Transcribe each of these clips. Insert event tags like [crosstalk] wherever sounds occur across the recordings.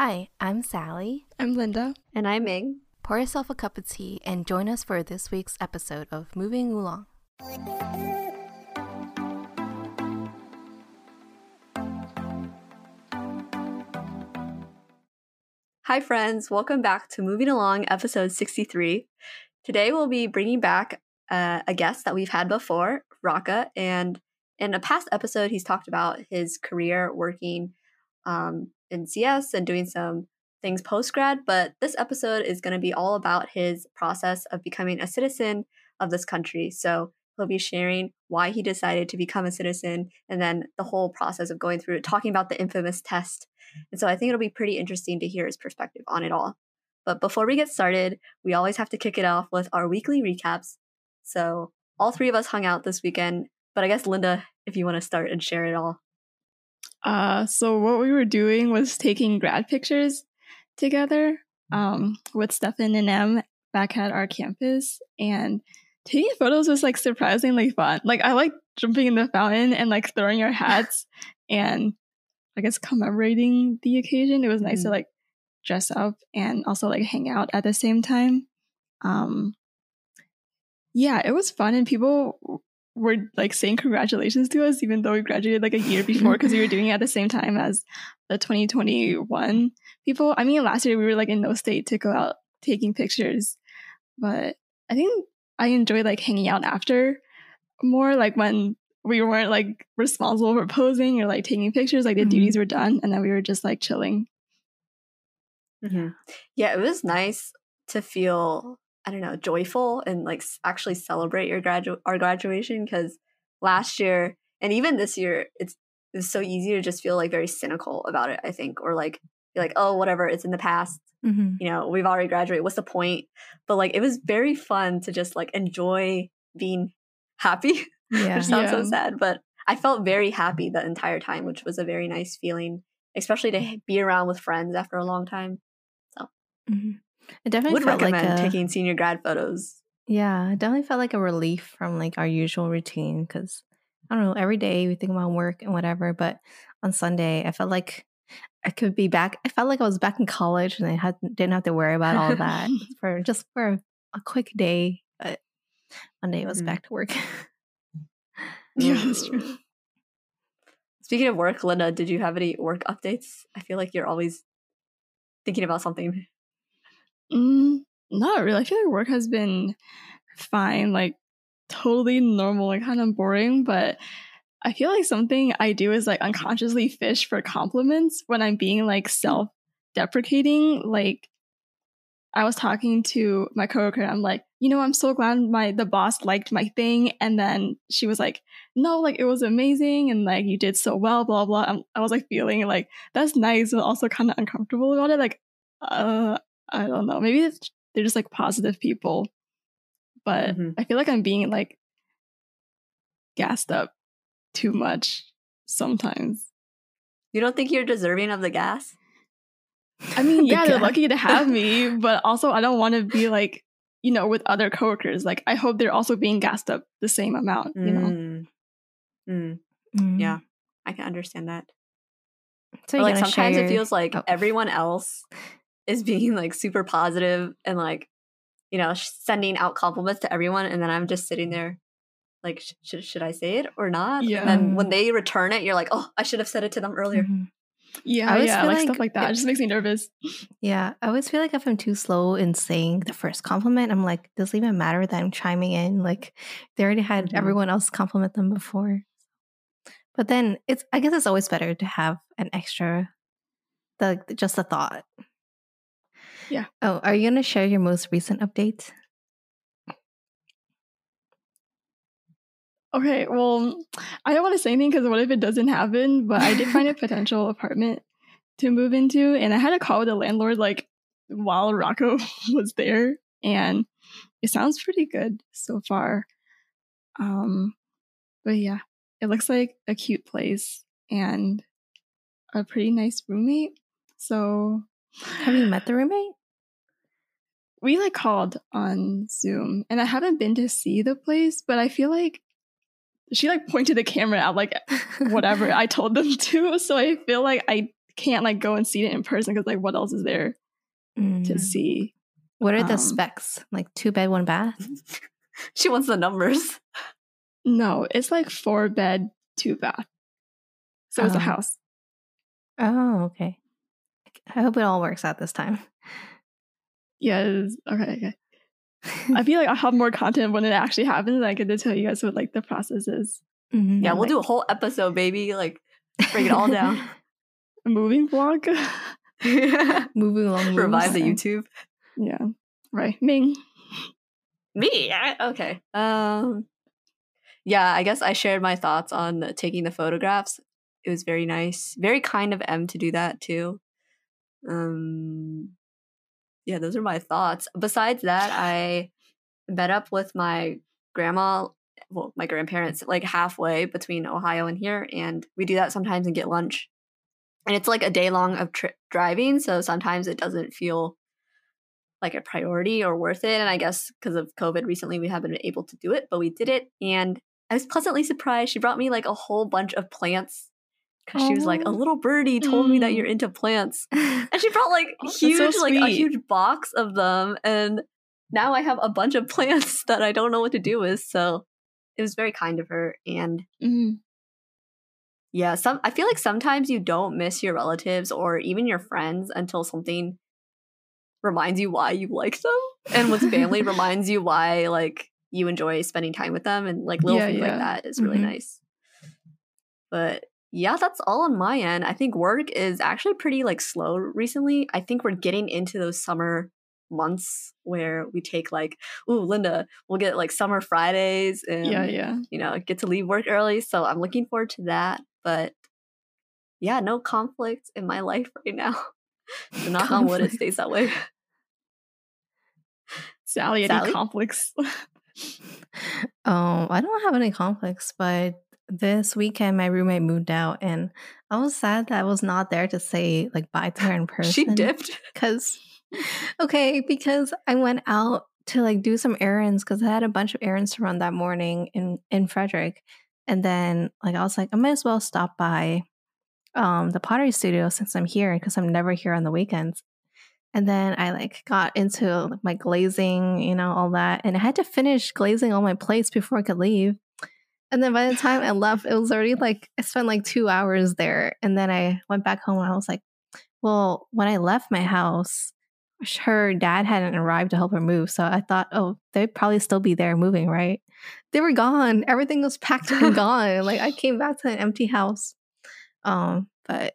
Hi, I'm Sally. I'm Linda. And I'm Ming. Pour yourself a cup of tea and join us for this week's episode of Moving Oolong. Hi, friends. Welcome back to Moving Along, episode 63. Today, we'll be bringing back uh, a guest that we've had before, Raka. And in a past episode, he's talked about his career working um, in CS and doing some things post grad. But this episode is going to be all about his process of becoming a citizen of this country. So he'll be sharing why he decided to become a citizen and then the whole process of going through it, talking about the infamous test. And so I think it'll be pretty interesting to hear his perspective on it all. But before we get started, we always have to kick it off with our weekly recaps. So all three of us hung out this weekend, but I guess Linda, if you want to start and share it all. Uh, so what we were doing was taking grad pictures together um, with Stefan and Em back at our campus, and taking photos was like surprisingly fun. Like I like jumping in the fountain and like throwing our [laughs] hats and I guess commemorating the occasion. It was nice mm. to like dress up and also like hang out at the same time. Um, yeah, it was fun and people were like saying congratulations to us, even though we graduated like a year before because we were doing it at the same time as the 2021 people. I mean, last year we were like in no state to go out taking pictures, but I think I enjoyed like hanging out after more like when we weren't like responsible for posing or like taking pictures, like the mm-hmm. duties were done and then we were just like chilling. Mm-hmm. Yeah, it was nice to feel I don't know, joyful and like actually celebrate your gradu- our graduation because last year and even this year it's it's so easy to just feel like very cynical about it, I think, or like be like, oh, whatever, it's in the past. Mm-hmm. You know, we've already graduated. What's the point? But like, it was very fun to just like enjoy being happy, [laughs] yeah. which sounds yeah. so sad, but I felt very happy the entire time, which was a very nice feeling, especially to be around with friends after a long time. So, mm-hmm. I definitely would recommend like a, taking senior grad photos. Yeah, it definitely felt like a relief from like our usual routine because I don't know, every day we think about work and whatever, but on Sunday I felt like I could be back. I felt like I was back in college and I had didn't have to worry about all that [laughs] for just for a, a, quick day. But Monday was mm-hmm. back to work. [laughs] yeah, that's true. Speaking of work, Linda, did you have any work updates? I feel like you're always thinking about something. Mm, not really. I feel like work has been fine, like totally normal and kind of boring, but I feel like something I do is like unconsciously fish for compliments when I'm being like self deprecating. Like I was talking to my coworker, I'm like, you know, I'm so glad my the boss liked my thing, and then she was like, no, like it was amazing, and like you did so well, blah blah. I'm, i was like feeling like that's nice, but also kind of uncomfortable about it. Like, uh, I don't know. Maybe they're just like positive people, but mm-hmm. I feel like I'm being like gassed up too much sometimes. You don't think you're deserving of the gas? I mean, [laughs] yeah, they're lucky to have [laughs] me, but also I don't want to be like, you know, with other coworkers. Like, I hope they're also being gassed up the same amount, you know? Mm. Mm. Mm. Yeah, I can understand that. So like sometimes it feels like oh. everyone else is being like super positive and like you know sending out compliments to everyone and then i'm just sitting there like sh- should i say it or not? Yeah and then when they return it you're like oh i should have said it to them earlier. Mm-hmm. yeah yeah like, like, stuff like that it just makes me nervous. Yeah i always feel like if i'm too slow in saying the first compliment i'm like does it even matter that i'm chiming in? Like they already had mm-hmm. everyone else compliment them before. But then it's i guess it's always better to have an extra the just a thought yeah. Oh, are you going to share your most recent updates? Okay, well, I don't want to say anything because what if it doesn't happen? But I did find a [laughs] potential apartment to move into, and I had a call with the landlord like while Rocco [laughs] was there, and it sounds pretty good so far. Um, but yeah, it looks like a cute place and a pretty nice roommate. So, have you met the roommate? We like called on Zoom and I haven't been to see the place, but I feel like she like pointed the camera out like whatever [laughs] I told them [laughs] to. So I feel like I can't like go and see it in person because like what else is there to Mm. see? What are the um, specs? Like two bed, one bath? [laughs] she wants the numbers. No, it's like four bed, two bath. So it's a Oh. house. Oh, okay. I hope it all works out this time. Yeah, it is. okay, okay. I [laughs] feel like I'll have more content when it actually happens. and I get to tell you guys what like the process is. Mhm. Yeah, we'll do a whole episode, baby. Like, break it all down. A [laughs] [laughs] moving vlog. Moving along. Revive the. YouTube. yeah. Right. Ming. Me? I- Okay. Um. Yeah, I guess I shared my thoughts on taking the photographs. It was very nice, very kind of Em to do that too. Um. Yeah, those are my thoughts. Besides that, I met up with my grandma, well, my grandparents, like halfway between Ohio and here, and we do that sometimes and get lunch. And it's like a day long of tri- driving, so sometimes it doesn't feel like a priority or worth it. And I guess because of COVID recently, we haven't been able to do it, but we did it. And I was pleasantly surprised. She brought me like a whole bunch of plants because she was like, a little birdie told me that Mm. you're into plants. [laughs] And she brought like Oh, that's so huge, like a huge box of them. And now I have a bunch of [laughs] plants that I don't know what to do with. So it was very kind of her. And Mm. yeah, some I feel like sometimes you don't miss your relatives or even your friends until something reminds you why you like them. And with family [laughs] reminds you why like you enjoy spending time with them and like little Yeah, things yeah. like that is really Mhm. nice. But yeah, that's all on my end. I think work is actually pretty like slow recently. I think we're getting into those summer months where we take like, ooh, Linda, we'll get like summer Fridays and Yeah, yeah. you know, get to leave work early. So I'm looking forward to that. But yeah, no conflict in my life right now. [laughs] So knock on wood, it stays that way. [laughs] Sally, any Sally? conflicts? [laughs] Um, I don't have any conflicts, but this weekend my roommate moved out, and I was sad that I was not there to say like bye to her in [laughs] person. She dipped. because [laughs] okay, because I went out to like do some errands because I had a bunch of errands to run that morning in in Frederick, and then like I was like I might as well stop by um the pottery studio since I'm here because I'm never here on the weekends. And then I like got into like, my glazing, you know, all that, and I had to finish glazing all my plates before I could leave. And then by the time I [laughs] left, it was already like I spent like two hours there, and then I went back home and I was like, well, when I left my house, her dad hadn't arrived to help her move. So I thought, oh, they'd probably still be there moving, right? They were gone. Everything was packed and [laughs] gone. Like I came back to an empty house. Um, but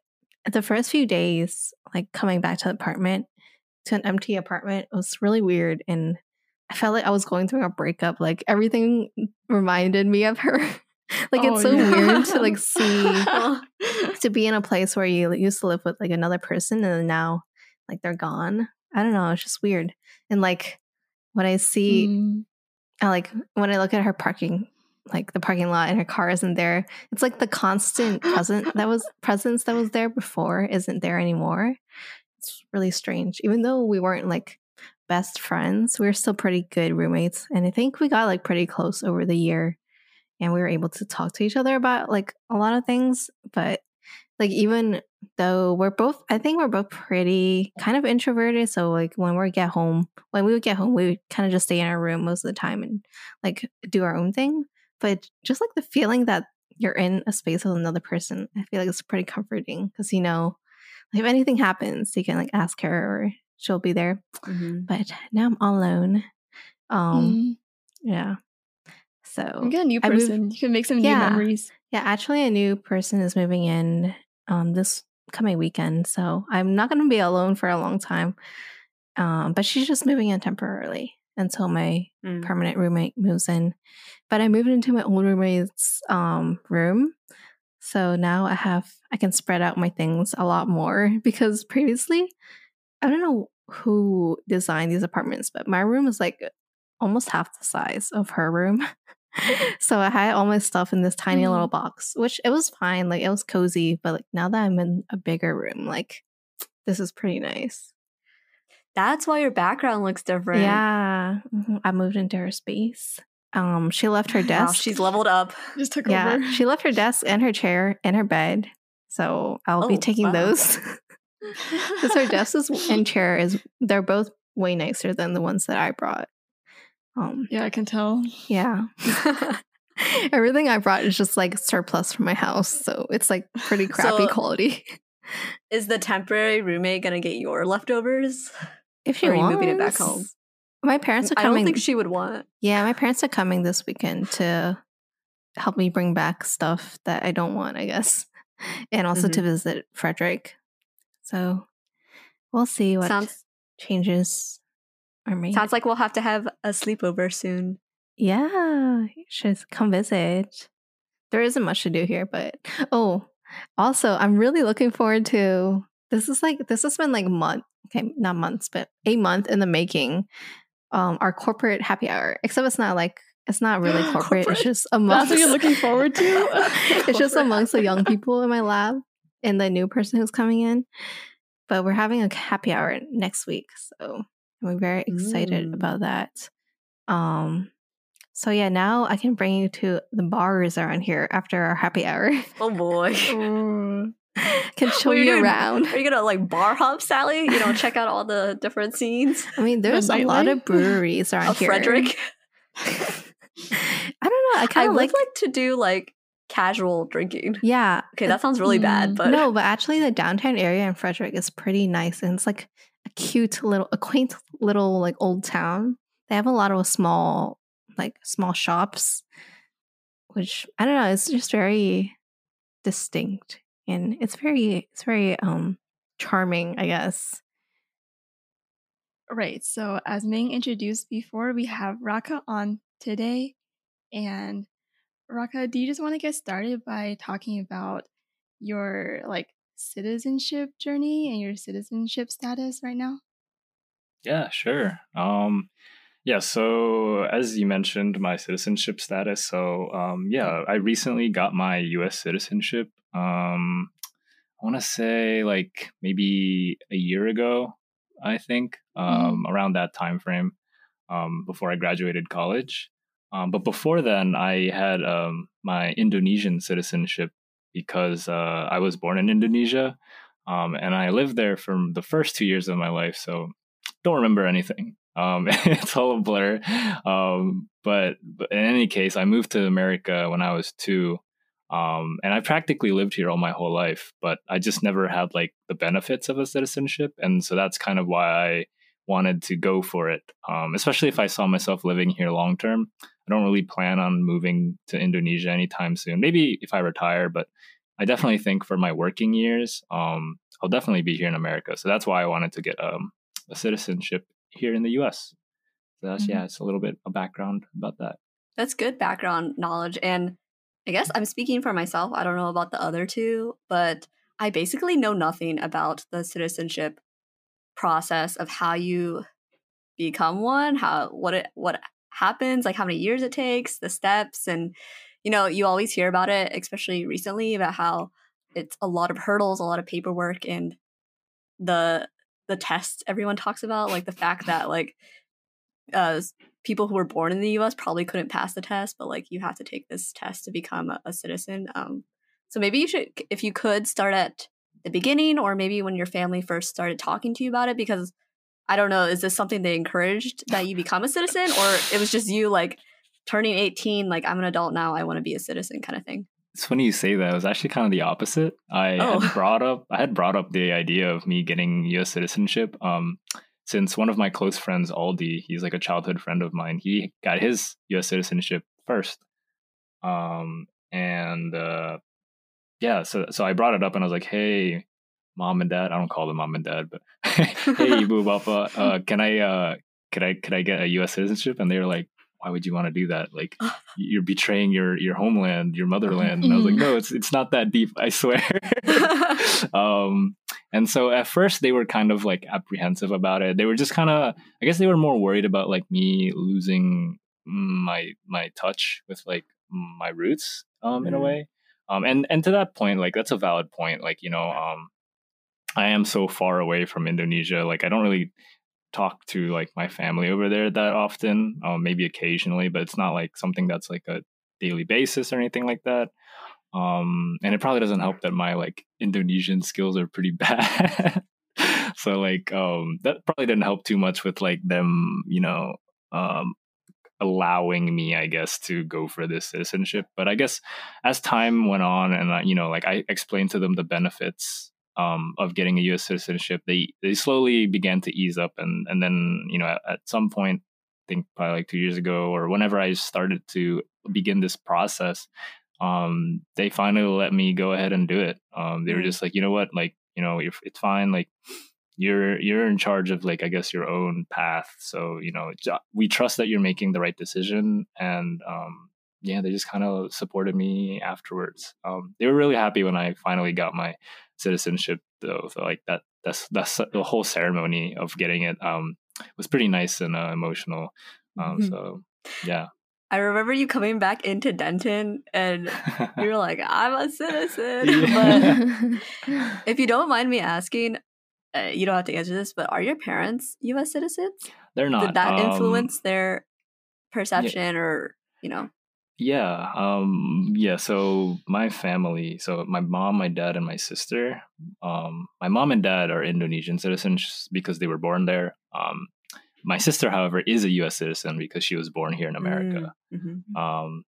the first few days, like coming back to the apartment, to an empty apartment, was really weird. And I felt like I was going through a breakup. Like everything reminded me of her. [laughs] like Oh, it's so weird to like see [laughs] to be in a place where you used to live with like another person and now like they're gone. I don't know. It's just weird. And like when I see, Mm. I like when I look at her parking, like the parking lot and her car isn't there. It's like the constant present that was [laughs] presence that was there before isn't there anymore. It's really strange. Even though we weren't like best friends, we were still pretty good roommates. And I think we got like pretty close over the year and we were able to talk to each other about like a lot of things. But like even though we're both I think we're both pretty kind of introverted. So like when we get home, when we would get home, we would kind of just stay in our room most of the time and like do our own thing. But just like the feeling that you're in a space with another person, I feel like it's pretty comforting because you know, if anything happens, you can like ask her or she'll be there. mhm. But now I'm all alone. Um, Mm. yeah. So You get a new I moved- person. you can make some Yeah. new memories. yeah, actually, a new person is moving in um, this coming weekend, so I'm not going to be alone for a long time. Um, but she's just moving in temporarily until my Mm. permanent roommate moves in. But I moved into my old roommate's um, room, so now I have I can spread out my things a lot more [laughs] because previously I don't know who designed these apartments, but my room is like almost half the size of her room. [laughs] so I had all my stuff in this tiny Mhm. little box, which it was fine. Like it was cozy, but like now that I'm in a bigger room, like this is pretty nice. That's why your background looks different. Yeah. Mhm. I moved into her space. Um, she left her Wow, desk. she's leveled up. [laughs] Just took yeah, over. she [laughs] left her desk and her chair and her bed. So I'll be Oh, taking wow. those. Because our [laughs] desk is, and chair is they're both way nicer than the ones that I brought. Um, Yeah, I can tell. yeah. [laughs] Everything I brought is just like surplus from my house, so it's like pretty crappy So- quality. Is the temporary roommate gonna get your leftovers? If she Or are you moving it back home? My parents are coming. I don't think she would want. yeah, my parents are coming this weekend to help me bring back stuff that I don't want, I guess, and also to visit Frederick. So we'll see what Sounds changes are made. sounds like we'll have to have a sleepover soon. Yeah, you should come visit. There isn't much to do here, but oh, also, I'm really looking forward to this. Is like this has been like month, okay, not months, but a month in the making. Um, our corporate happy hour, except it's not like it's not really corporate. [gasps] Corporate? It's just That's amongst. what you're looking forward to? [laughs] it's just amongst the young people in my lab and the new person who's coming in. But we're having a happy hour next week, so we're very excited Mm. about that. Um, so yeah, now I can bring you to the bars around here after our happy hour. Oh boy. [laughs] Can [laughs] show are you around. Are you gonna like bar hop, Sally? You know, check out all the different scenes I mean, there's a lot of breweries around here. Frederick. [laughs] I don't know. I I kind of like, like to do like casual drinking. yeah. Okay, that sounds really bad, Mm, but no, but actually, the downtown area in Frederick is pretty nice, and it's like a cute little, a quaint little like old town. They have a lot of small, like small shops, which I don't know. It's just very distinct, and it's very, it's very um charming, I guess. Right. So, as Ming introduced before, we have Raka on today. And Raka, do you just want to get started by talking about your like citizenship journey and your citizenship status right now? Yeah, sure. Um, yeah, so as you mentioned, my citizenship status. So, um, yeah, I recently got my U.S. citizenship. Um, I want to say like maybe a year ago, I think, um, around that time frame, um, before I graduated college. Um, but before then, I had um, my Indonesian citizenship because uh, I was born in Indonesia, um, and I lived there for the first two years of my life. So don't remember anything. Um, [laughs] it's all a blur. Um, but, but in any case, I moved to America when I was two. Um, and I practically lived here all my whole life, but I just never had like the benefits of a citizenship. And so that's kind of why I wanted to go for it. Um, especially if I saw myself living here long term. I don't really plan on moving to Indonesia anytime soon. Maybe if I retire, but I definitely think for my working years, um, I'll definitely be here in America. So that's why I wanted to get um, a citizenship here in the U.S. So that's yeah, it's a little bit of background about that. that's good background knowledge. And I guess I'm speaking for myself. I don't know about the other two, but I basically know nothing about the citizenship process of how you become one, how what it what happens, like how many years it takes, the steps, and you know, you always hear about it, especially recently, about how it's a lot of hurdles, a lot of paperwork, and the the tests everyone talks about, like the fact that like uh people who were born in the US probably couldn't pass the test, but like you have to take this test to become a, a citizen. Um, so maybe you should, if you could, start at the beginning, or maybe when your family first started talking to you about it, because I don't know, is this something they encouraged that you become a citizen, or it was just you like turning 18, like I'm an adult now, I want to be a citizen kind of thing? It's funny you say that. It was actually kind of the opposite. I Oh. had brought up I had brought up the idea of me getting U.S. citizenship. Um, since one of my close friends, Aldi, he's like a childhood friend of mine. He got his U.S. citizenship first. Um, and uh, yeah, so so I brought it up and I was like, hey, mom and dad. I don't call them mom and dad, but [laughs] hey, [laughs] boo papa, uh, can I uh, could I could I get a U.S. citizenship? And they were like, why would you want to do that? Like you're betraying your your homeland, your motherland. And I was like, Mm. no, it's it's not that deep, I swear. [laughs] um, and so at first they were kind of like apprehensive about it. They were just kind of, I guess they were more worried about like me losing my my touch with like my roots, um, in a Mm. way. Um, and and to that point, like that's a valid point. Like you know, um, I am so far away from Indonesia. Like I don't really talk to like my family over there that often. Um, maybe occasionally, but it's not like something that's like a daily basis or anything like that. Um, and it probably doesn't help that my like Indonesian skills are pretty [laughs] bad. so like um, that probably didn't help too much with like them, you know, um, allowing me, I guess, to go for this citizenship. But I guess as time went on, and uh, you know, like I explained to them the benefits um, of getting a U.S. citizenship, they they slowly began to ease up, and and then you know at, at some point, I think probably like two years ago or whenever I started to begin this process, um, they finally let me go ahead and do it. Um, they were just like, you know what, like you know, it's fine, like you're you're in charge of like I guess your own path. So you know, we trust that you're making the right decision, and um, yeah, they just kind of supported me afterwards. Um, they were really happy when I finally got my citizenship, though. So like that, that's that's the whole ceremony of getting it um, was pretty nice and uh, emotional. Um, mm-hmm. So yeah. I remember you coming back into Denton and [laughs] you were like, I'm a citizen. Yeah. But [laughs] if you don't mind me asking, uh, you don't have to answer this, but are your parents U.S. citizens? They're not. Did that um, influence their perception, yeah. or you know? Yeah. Um. Yeah. So my family. So my mom, my dad, and my sister. Um. My mom and dad are Indonesian citizens because they were born there. Um. My sister, however, is a U.S. citizen because she was born here in America. Mm, mm-hmm. Um.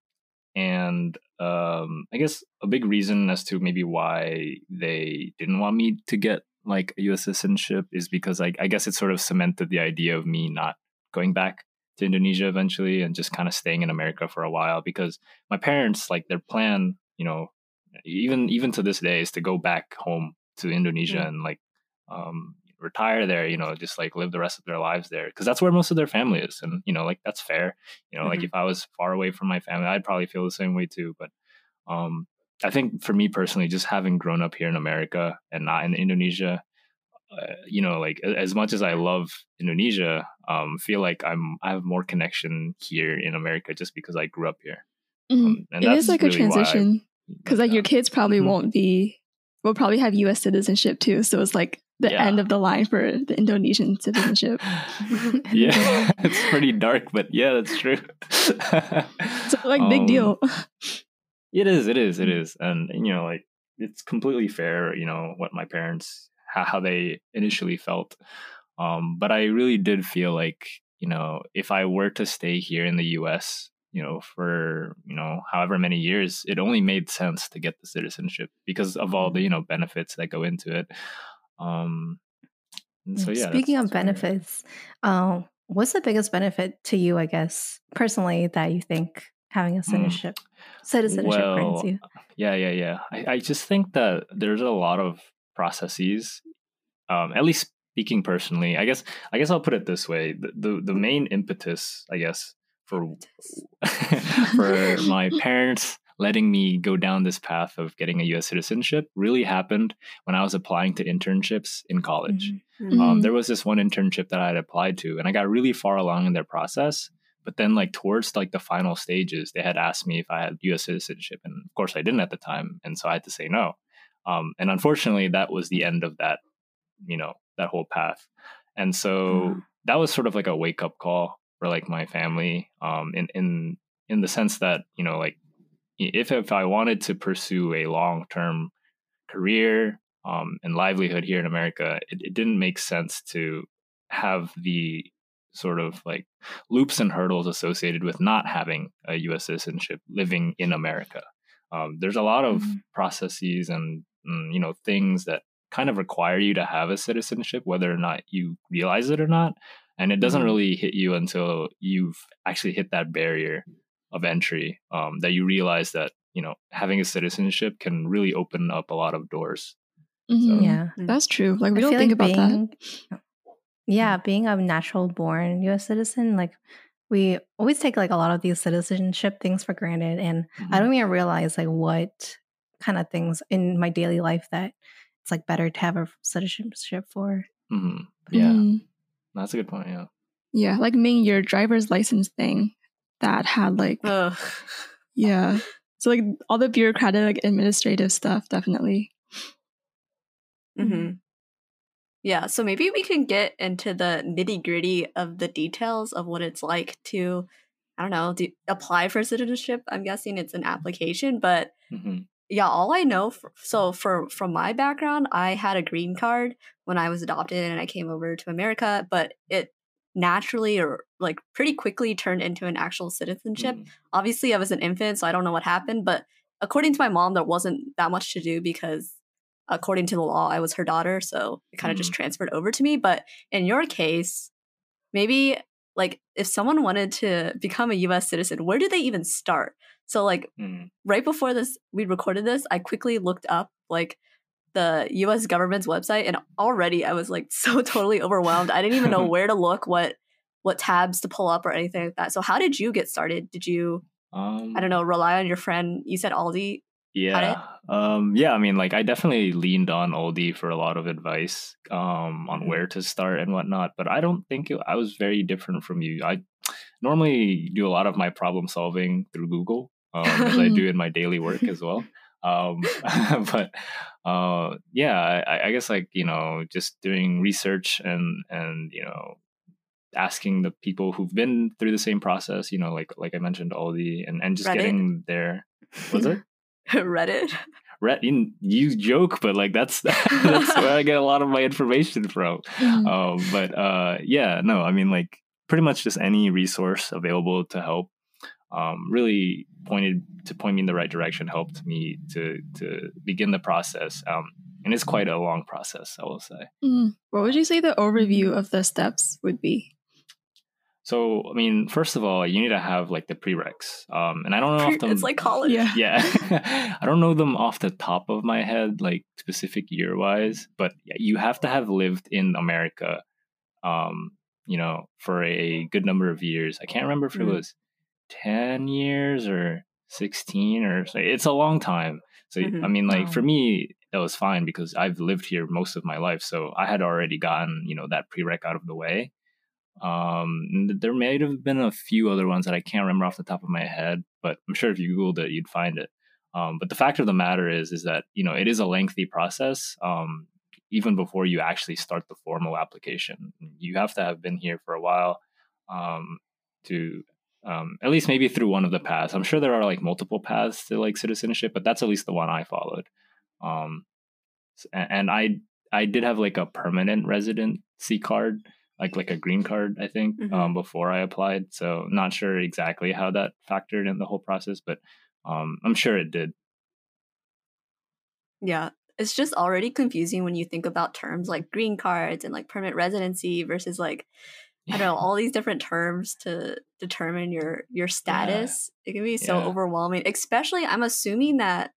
And um, I guess a big reason as to maybe why they didn't want me to get like a U.S. citizenship is because I, I guess it sort of cemented the idea of me not going back to Indonesia eventually and just kind of staying in America for a while because my parents like their plan, you know, even even to this day is to go back home to Indonesia mm. and like um, retire there, you know, just like live the rest of their lives there because that's where most of their family is, and you know, like that's fair. You know, mm-hmm. like if I was far away from my family, I'd probably feel the same way too. But um, I think for me personally, just having grown up here in America and not in Indonesia, uh, you know, like as much as I love Indonesia, um, feel like I'm I have more connection here in America just because I grew up here. Mm-hmm. Um, and it is like really a transition because like your kids probably mm-hmm. won't be will probably have U.S. citizenship too. So it's like the yeah. end of the line for the Indonesian citizenship. [laughs] [laughs] yeah, [laughs] it's pretty dark, but yeah, that's true. so like big um, deal. It is, it is, it is. And, you know, like, it's completely fair, you know, what my parents, how, how they initially felt. Um, but I really did feel like, you know, if I were to stay here in the US, you know, for, you know, however many years, it only made sense to get the citizenship because of all the, you know, benefits that go into it. Um, so, yeah. Speaking of benefits, um, what's the biggest benefit to you, I guess, personally, that you think having a mm. citizenship mm. citizenship well, brings you? Yeah, yeah, yeah. I, I just think that there's a lot of processes. Um, at least speaking personally, I guess I guess I'll put it this way: the the, the main impetus, I guess, for [laughs] for my [laughs] parents letting me go down this path of getting a U.S. citizenship really happened when I was applying to internships in college. Mm-hmm. Um, there was this one internship that I had applied to, and I got really far along in their process. But then, like towards like the final stages, they had asked me if I had U.S. citizenship, and of course I didn't at the time, and so I had to say no. Um, and unfortunately, that was the end of that, you know, that whole path. And so mm. that was sort of like a wake up call for like my family, um, in in in the sense that you know, like if if I wanted to pursue a long term career um, and livelihood here in America, it, it didn't make sense to have the sort of like loops and hurdles associated with not having a U.S. citizenship living in America. Um, there's a lot of mm-hmm. processes and you know things that kind of require you to have a citizenship, whether or not you realize it or not. And it doesn't mm-hmm. really hit you until you've actually hit that barrier of entry um, that you realize that you know having a citizenship can really open up a lot of doors. Mm-hmm. So, yeah, that's true. Like we I don't think like about being, that yeah, being a natural born US citizen, like we always take like a lot of these citizenship things for granted. And mm-hmm. I don't even realize like what kind of things in my daily life that it's like better to have a citizenship for. Mm-hmm. Yeah. Mm-hmm. That's a good point. Yeah. Yeah. Like me, your driver's license thing that had like, Ugh. yeah. So like all the bureaucratic, like administrative stuff, definitely. Mm-hmm. Yeah, so maybe we can get into the nitty gritty of the details of what it's like to, I don't know, do, apply for citizenship. I'm guessing it's an application, but mm-hmm. Yeah, all I know. For, so for from my background, I had a green card when I was adopted and I came over to America, but it naturally or like pretty quickly turned into an actual citizenship. Mm. Obviously, I was an infant, so I don't know what happened, but according to my mom, there wasn't that much to do because according to the law, I was her daughter, so it kind of just Mhm. transferred over to me. But in your case, maybe like if someone wanted to become a US citizen, where do they even start? So like Mm. right before this we recorded this, I quickly looked up like the US government's website and already I was like [laughs] so totally overwhelmed. I didn't even know [laughs] where to look, what what tabs to pull up or anything like that. So how did you get started? Did you Um, I don't know, rely on your friend? You said Aldi. Yeah. Um, yeah, I mean, like, I definitely leaned on Aldi for a lot of advice um, on Mhm. where to start and whatnot, but I don't think it, I was very different from you. I normally do a lot of my problem solving through Google, um, as I [laughs] do in my daily work as well. Um, [laughs] but uh, yeah, I, I guess like you know, just doing research and and you know, asking the people who've been through the same process, you know, like like I mentioned, Aldi, and and just Reddit? getting their was [laughs] it [laughs] Reddit. Red, you, you joke, but like that's [laughs] that's where I get a lot of my information from. Um, but uh, yeah, no, I mean like pretty much just any resource available to help. Um, really pointed to point me in the right direction, helped me to to begin the process. Um, and it's quite a long process, I will say. Mm. What would you say the overview of the steps would be? So, I mean, first of all, you need to have like the prereqs. Um, and I don't know off the it's like college. Yeah. yeah [laughs] [laughs] i don't know them off the top of my head like specific year wise but yeah, you have to have lived in america um you know for a good number of years i can't remember if it Mhm. was 10 years or 16 or so it's a long time so i Mhm. mean like for me that was fine because i've lived here most of my life so i had already gotten you know that prereq out of the way um, there may have been a few other ones that I can't remember off the top of my head, but I'm sure if you Googled it, you'd find it. Um, but the fact of the matter is, is that you know it is a lengthy process. Um, even before you actually start the formal application, you have to have been here for a while um, to um, at least maybe through one of the paths. I'm sure there are like multiple paths to like citizenship, but that's at least the one I followed. Um, and I I did have like a permanent residency card like like a green card, I think, Mhm. um, before I applied. So not sure exactly how that factored in the whole process, but um, I'm sure it did. Yeah. It's just already confusing when you think about terms like green cards and like permanent residency versus like I don't know all these different terms to determine your your status. It can be so Yeah. overwhelming. Especially, I'm assuming that.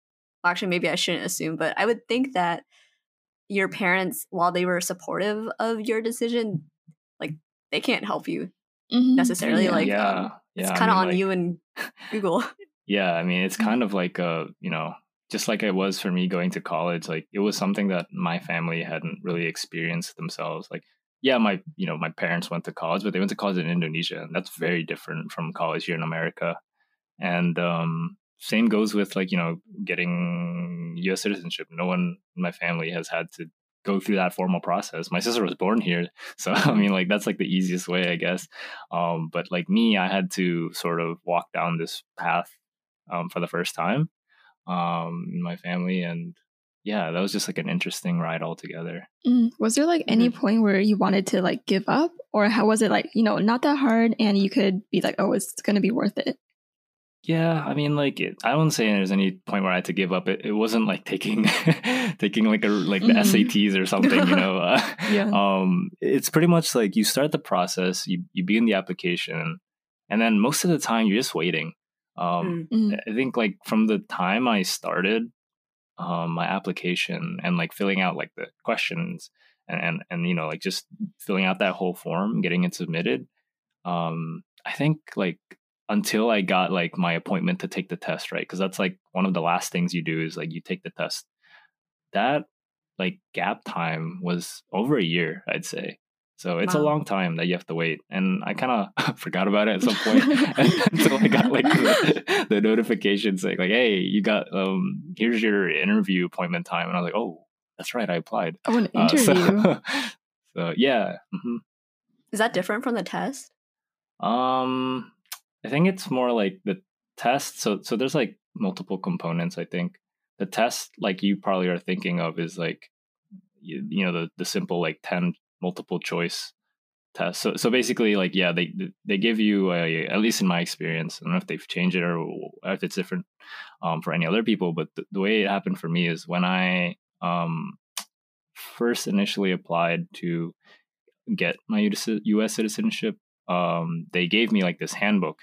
Well, actually, maybe I shouldn't assume, but I would think that your parents, while they were supportive of your decision, they can't help you Mhm. necessarily. Yeah. Like, yeah, um, yeah. it's kind of mean, on like- you and Google. [laughs] Yeah, I mean, it's Mm-hmm. kind of like a, you know, just like it was for me going to college, like it was something that my family hadn't really experienced themselves. Like, yeah, my, you know, my parents went to college, but they went to college in Indonesia, and that's very different from college here in America. And um same goes with like, you know, getting US citizenship. No one in my family has had to go through that formal process. My sister was born here, [laughs] so I mean, like that's like the easiest way, I guess. Um, but like me, I had to sort of walk down this path um, for the first time um, in my family, and yeah, that was just like an interesting ride altogether. Mm. Was there like any point where you wanted to like give up, or how was it like you know not that hard, and you could be like, oh, it's gonna be worth it? Yeah, I mean, like it, I wouldn't say there's any point where I had to give up. It, it wasn't like taking [laughs] taking like a like the Mhm. SATs or something, you know. Uh, [laughs] Yeah. [laughs] um, it's pretty much like you start the process, you you begin the application, and then most of the time you're just waiting. Um, Mm. Mm. I think like from the time I started um, my application and like filling out like the questions and, and and you know like just filling out that whole form, getting it submitted. Um, I think like until I got like my appointment to take the test, right? Because that's like one of the last things you do is like you take the test. That like gap time was over a year, I'd say. So it's a long time that you have to wait, and I kind of [laughs] forgot about it at some point [laughs] [laughs] until I got like the, the notification saying like, "Hey, you got um, here's your interview appointment time," and I was like, "Oh, that's right, I applied." Oh, an Uh, so- interview. so, yeah, hmm Is that different from the test? um, I think it's more like the test. So so there's like multiple components. I think the test like you probably are thinking of is like you, you know the the simple like 10 multiple choice test so so basically like yeah they they give you a at least in my experience i don't know if they've changed it or if it's different um, for any other people but the, the way it happened for me is when i um, first initially applied to get my us citizenship um, they gave me like this handbook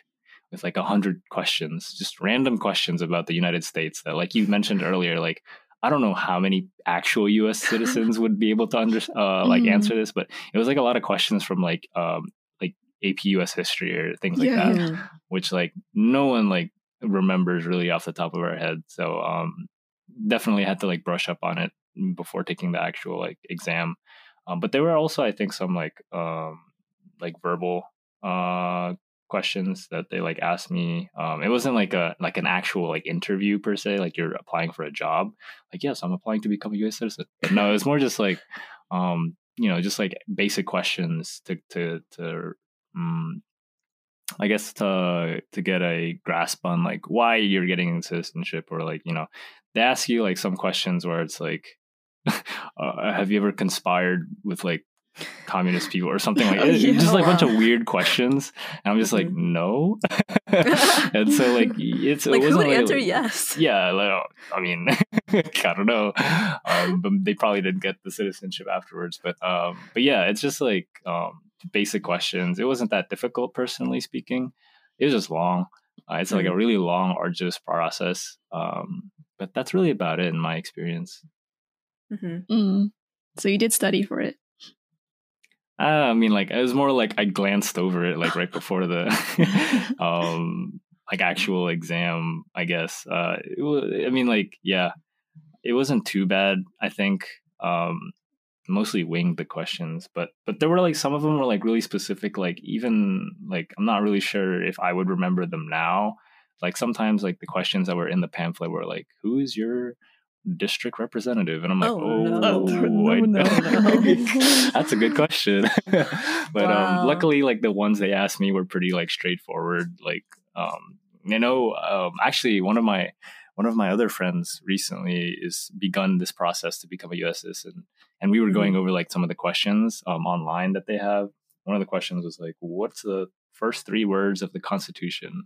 with like a hundred questions, just random questions about the United States that, like you mentioned earlier, like I don't know how many actual U.S. [laughs] citizens would be able to under uh, like mm. answer this, but it was like a lot of questions from like um like AP US history or things like yeah. that, which like no one like remembers really off the top of our head. So um definitely had to like brush up on it before taking the actual like exam. Um, but there were also I think some like um like verbal uh questions that they like asked me. Um, it wasn't like a like an actual like interview per se, like you're applying for a job. Like, yes, I'm applying to become a U.S. citizen. But no, it's more just like, um, you know, just like basic questions to to to um, I guess to to get a grasp on like why you're getting citizenship, or like you know, they ask you like some questions where it's like, [laughs] uh, have you ever conspired with like communist people or something like [laughs] yeah, just like a bunch of weird questions. And i'm just like mm-hmm. no. [laughs] And so like it's like it who would like, answer yes? Yeah like, i mean [laughs] i don't know. Um, but they probably didn't get the citizenship afterwards but um but yeah it's just like um basic questions. It wasn't that difficult personally speaking. It was just long. Uh, it's like mm-hmm. a really long arduous process. Um but that's really about it in my experience. Mm-hmm. mm. so you did study for it uh, I mean, like it was more like I glanced over it like right before the [laughs] um like actual exam. I guess. Uh, was, I mean, like yeah, it wasn't too bad. I think. Um, mostly winged the questions, but but there were like some of them were like really specific. Like even like I'm not really sure if I would remember them now. Like sometimes like the questions that were in the pamphlet were like, "Who is your district representative? And I'm like, oh, oh no, no, no, [laughs] [laughs] that's a good question. [laughs] but um, wow. um, luckily, like the ones they asked me were pretty like straightforward. Like, um, you know, um, actually, one of my one of my other friends recently is begun this process to become a U.S. citizen, and we were going mm-hmm. over like some of the questions um, online that they have. One of the questions was like, "What's the first three words of the Constitution?"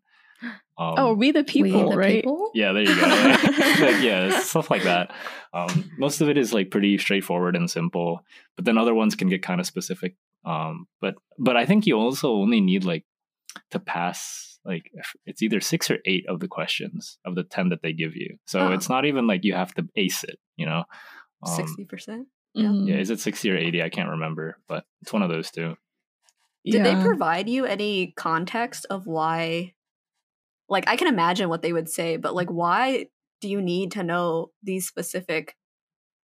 Um, oh, we the people, we the right? People? Yeah, there you go. [laughs] like, yeah, [laughs] stuff like that. Um, most of it is like pretty straightforward and simple, but then other ones can get kind of specific. Um, but but I think you also only need like to pass like it's either six or eight of the questions of the ten that they give you. So oh. it's not even like you have to ace it. You know, um, sixty percent. Yeah. yeah, is it sixty or eighty? I can't remember, but it's one of those two. Did yeah. they provide you any context of why like I can imagine what they would say, but like why do you need to know these specific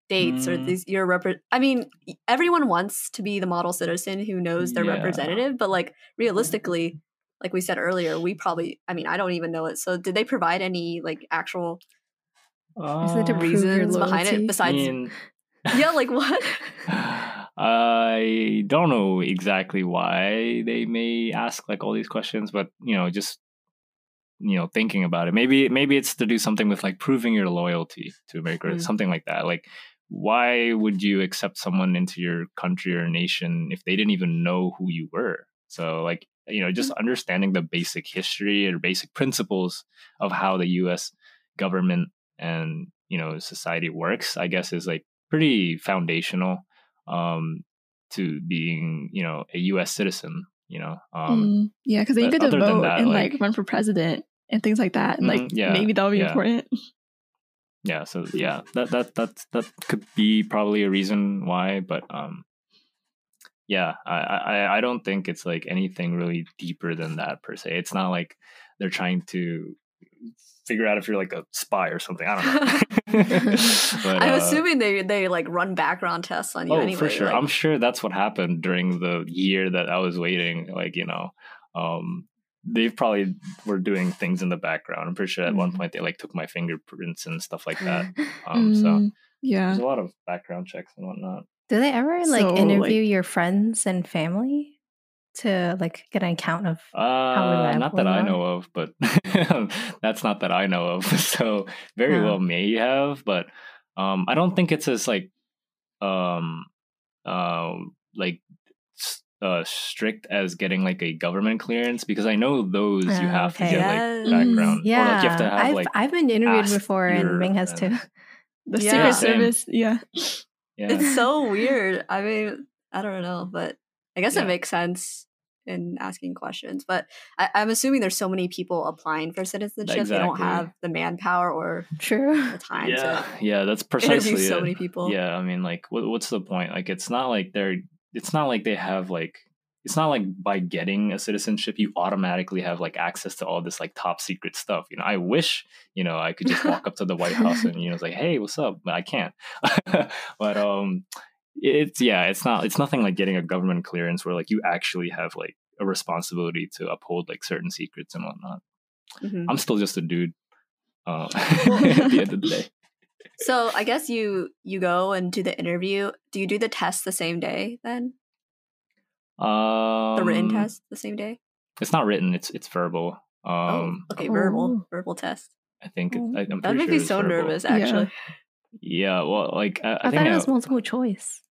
dates mm. or these your rep- I mean, everyone wants to be the model citizen who knows their yeah. representative, but like realistically, like we said earlier, we probably I mean, I don't even know it. So did they provide any like actual uh, reasons behind it besides I mean, [laughs] Yeah, like what? [sighs] I don't know exactly why they may ask like all these questions, but you know, just you know thinking about it maybe maybe it's to do something with like proving your loyalty to america mm. or something like that like why would you accept someone into your country or nation if they didn't even know who you were so like you know just mm. understanding the basic history or basic principles of how the us government and you know society works i guess is like pretty foundational um to being you know a us citizen you know um mm, yeah because you get to vote that, and like, like, run for president and things like that. And like mm, yeah, maybe that'll be yeah. important. [laughs] Yeah, so yeah, that that that that could be probably a reason why, but um yeah, I, I I don't think it's like anything really deeper than that per se. It's not like they're trying to figure out if you're like a spy or something. I don't know. [laughs] [laughs] but, I'm uh, assuming they they like run background tests on you oh, anyway. For sure. Like... I'm sure that's what happened during the year that I was waiting. Like, you know, um, they probably were doing things in the background. I'm pretty sure at mm. one mm-hmm. point they like took my fingerprints and stuff like that. [laughs] Um, mm, so yeah, there's a lot of background checks and whatnot. Do they ever like so, interview like, your friends and family to like get an account of Uh, not that I know of, but [laughs] that's not that I know of. [laughs] So very Oh. well may have, but um, I don't think it's as like um, um, like s- uh, strict as getting like a government clearance because I know those you have okay. to get Yes. like background. yeah, Or like you have to have I've like I've been interviewed before, your and Ming has too. The Yeah. Secret Same. Service, yeah. yeah. It's so [laughs] weird. I mean, I don't know, but I guess Yeah. it makes sense in asking questions. But I, I'm assuming there's so many people applying for citizenship, they don't have the manpower or True. the time yeah, to yeah, that's interview precisely so it. many people. Yeah, I mean, like, what, what's the point? Like, it's not like they're. It's not like they have like. It's not like by getting a citizenship, you automatically have like access to all this like top secret stuff. You know, I wish you know I could just walk up to the White House and you know it's like, hey, what's up? But I can't. [laughs] but um, it's yeah, it's not. It's nothing like getting a government clearance where like you actually have like a responsibility to uphold like certain secrets and whatnot. Mhm. I'm still just a dude. Uh, Well- [laughs] [laughs] at the end of the day. So I guess you you go and do the interview. Do you do the test the same day then? Um, The written test the same day? It's not written. It's it's verbal. Um, oh, okay, verbal Oh. verbal test. I think Oh. I, I'm That pretty made sure me so verbal. nervous. Actually, Yeah, well, like I, I, I, think thought it I- was multiple choice.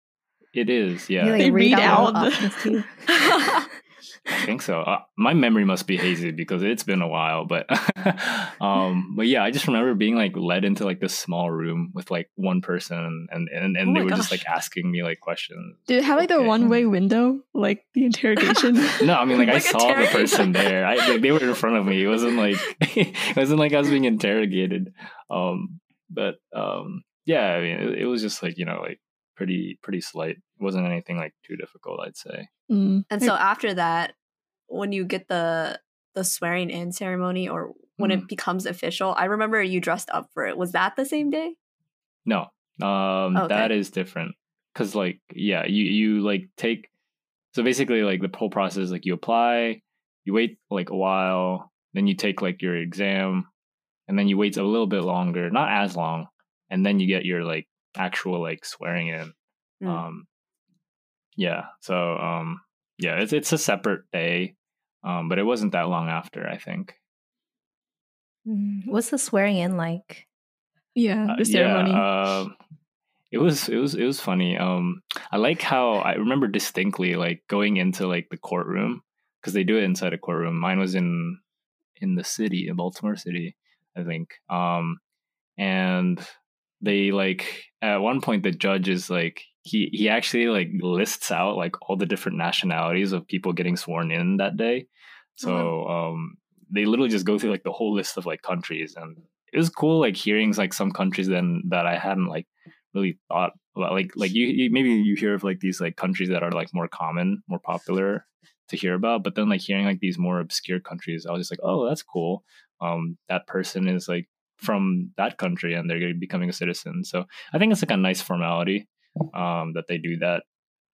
it is. Yeah, You, like, They read, read out, the out [laughs] the- options to you. I think so. Uh, my memory must be hazy because it's been a while, but [laughs] um, but yeah, I just remember being like led into like this small room with like one person, and and and Oh they my were just like asking me like questions. Did it have like the Okay. one way window, like the interrogation? [laughs] No, I mean like, I [laughs] Like a saw the person there. I like, they were in front of me. It wasn't like it wasn't like I was being interrogated. Um, but um, yeah, I mean it, it was just like you know like pretty pretty slight. It wasn't anything like too difficult. I'd say. Mm. and so after that, when you get the the swearing in ceremony or when Mm. it becomes official, I remember you dressed up for it. Was that the same day? No, um, Okay. that is different. Cause like, yeah, you you like take. So basically, like the whole process, is, like you apply, you wait like a while, then you take like your exam, and then you wait a little bit longer, not as long, and then you get your like actual like swearing in. Mm. Um, yeah. So um, yeah, it's it's a separate day, um, but it wasn't that long after. I think. Mm, What's the swearing in like? Yeah, Uh, the ceremony. Yeah, um, it was it was it was funny. Um, I like how I remember distinctly like going into like the courtroom because they do it inside a courtroom. Mine was in in the city, in Baltimore City, I think. Um, and they like at one point the judge is like he he actually like lists out like all the different nationalities of people getting sworn in that day. So um, they literally just go through like the whole list of like countries and it was cool like hearing like some countries then that I hadn't like really thought about like like you, you maybe you hear of like these like countries that are like more common more popular to hear about but then like hearing like these more obscure countries I was just like oh that's cool um that person is like from that country and they're becoming a citizen. So I think it's like a nice formality um that they do that.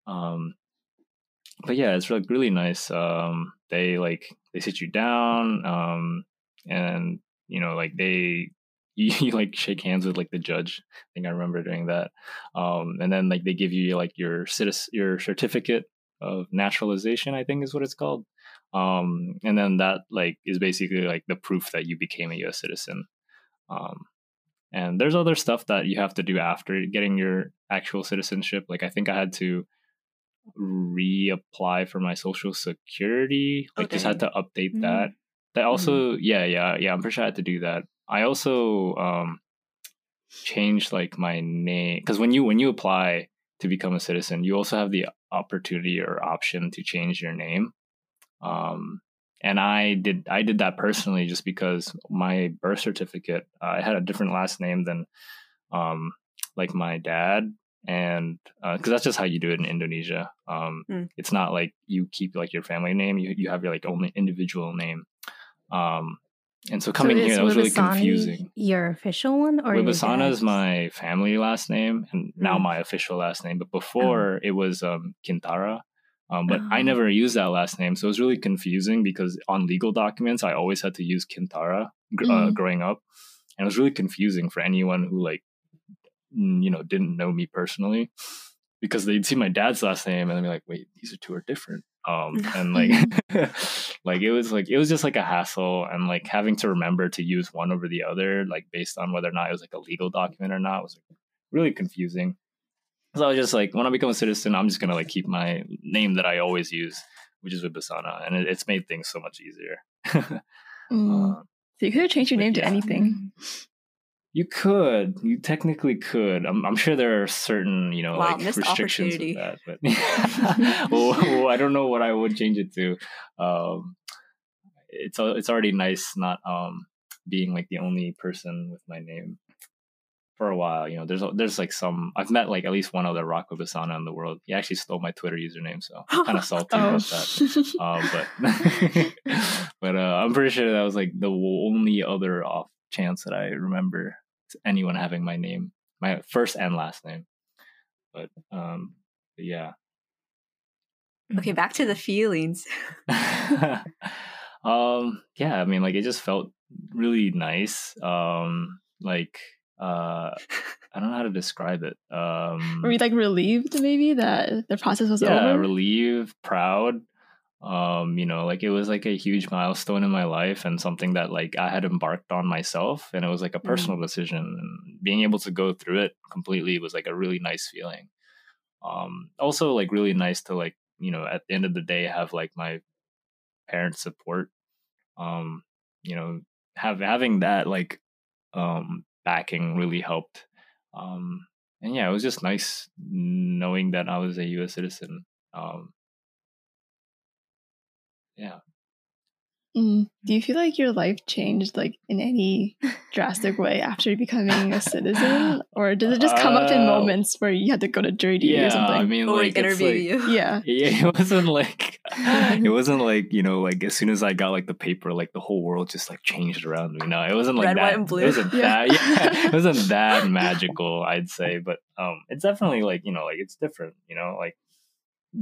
Um but yeah it's like really nice. Um they like they sit you down um and you know like they [laughs] you, you like shake hands with like the judge. I think i remember doing that. Um and then like they give you like your citizen your certificate of naturalization i think is what it's called. Um and then that like is basically like the proof that you became a us citizen um and there's other stuff that you have to do after getting your actual citizenship. Like i think i had to reapply for my social security. Like just had to update Mm. that. That also yeah yeah yeah i'm pretty sure i had to do that. I also um changed like my name because when you when you apply to become a citizen you also have the opportunity or option to change your name. Um and i did i did that personally just because my birth certificate i had a different last name than um like my dad and because that's just how you do it in indonesia um Mm. it's not like you keep like your family name you, you have your like only individual name um and so coming so here that was really confusing Your official one, or your Wibisana is my family last name and now Mm. my official last name. But before it was um, Kintara. Um, but I Oh. never used that last name. So it was really confusing because on legal documents, I always had to use Kintara gr- uh, Mm. growing up. And it was really confusing for anyone who, like, you know, didn't know me personally because they'd see my dad's last name and they'd be like, wait, these are two are different. Um, and like, [laughs] [laughs] like it was like it was just like a hassle, and like having to remember to use one over the other, like based on whether or not it was like a legal document or not, was like really confusing. So I was just like, when I become a citizen, I'm just gonna like keep my name that I always use, which is Wibisana, and it, it's made things so much easier. [laughs] Mm. Uh, So you could have changed your name to anything. You could. You technically could. I'm, I'm sure there are certain, you know, Wow, like restrictions with that. But [laughs] [laughs] well, I don't know what I would change it to. Um, it's it's already nice not um being like the only person with my name for a while. You know, there's there's like some. I've met like at least one other Raka Wibisana in the world. He actually stole my Twitter username, so I'm kind of [laughs] salty Oh. about that. Um, but [laughs] but uh, I'm pretty sure that was like the only other off chance that I remember anyone having my name, my first and last name. But um, but yeah. Okay, back to the feelings. [laughs] um, yeah, I mean, like it just felt really nice. Um, like uh, I don't know how to describe it. Um, Were you like relieved maybe that the process was yeah, over? relieved, proud. Um, you know, like it was like a huge milestone in my life and something that like I had embarked on myself and it was like a personal decision and being able to go through it completely was like a really nice feeling. Um also like really nice to like, you know, at the end of the day have like my parents support. Um, you know, have having that like um backing really helped. Um and yeah, it was just nice knowing that I was a US citizen. Um yeah. Mm. Do you feel like your life changed like in any drastic way [laughs] after becoming a citizen, [laughs] or does it just come up in Uh, moments where you had to go to jury duty Yeah, or something? I mean or like it's interview like, you. yeah. [laughs] Yeah, it wasn't like it wasn't like, you know, like as soon as I got like the paper, like the whole world just like changed around me. No, it wasn't like Red, that. white, and blue. It wasn't Yeah. that yeah, it wasn't that magical, I'd say. But um it's definitely like, you know, like it's different, you know, like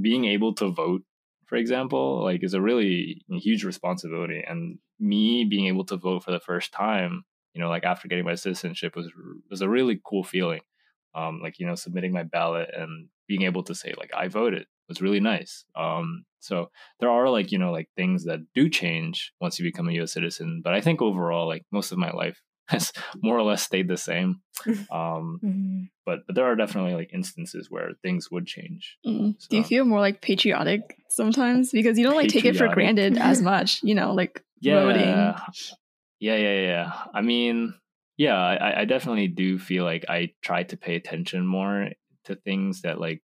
being able to vote, for example, like is a really huge responsibility. And me being able to vote for the first time, you know, like after getting my citizenship was was a really cool feeling. Um, like you know, submitting my ballot and being able to say like I voted was really nice. Um, so there are like you know like things that do change once you become a U.S. citizen, but I think overall, like most of my life has more or less stayed the same. [laughs] Um, Mhm. but but there are definitely like instances where things would change. Mm. Do you feel more like patriotic sometimes because you don't like take it for granted as [laughs] much? You know, like voting. yeah yeah yeah yeah i mean yeah I, I definitely do feel like i try to pay attention more to things that like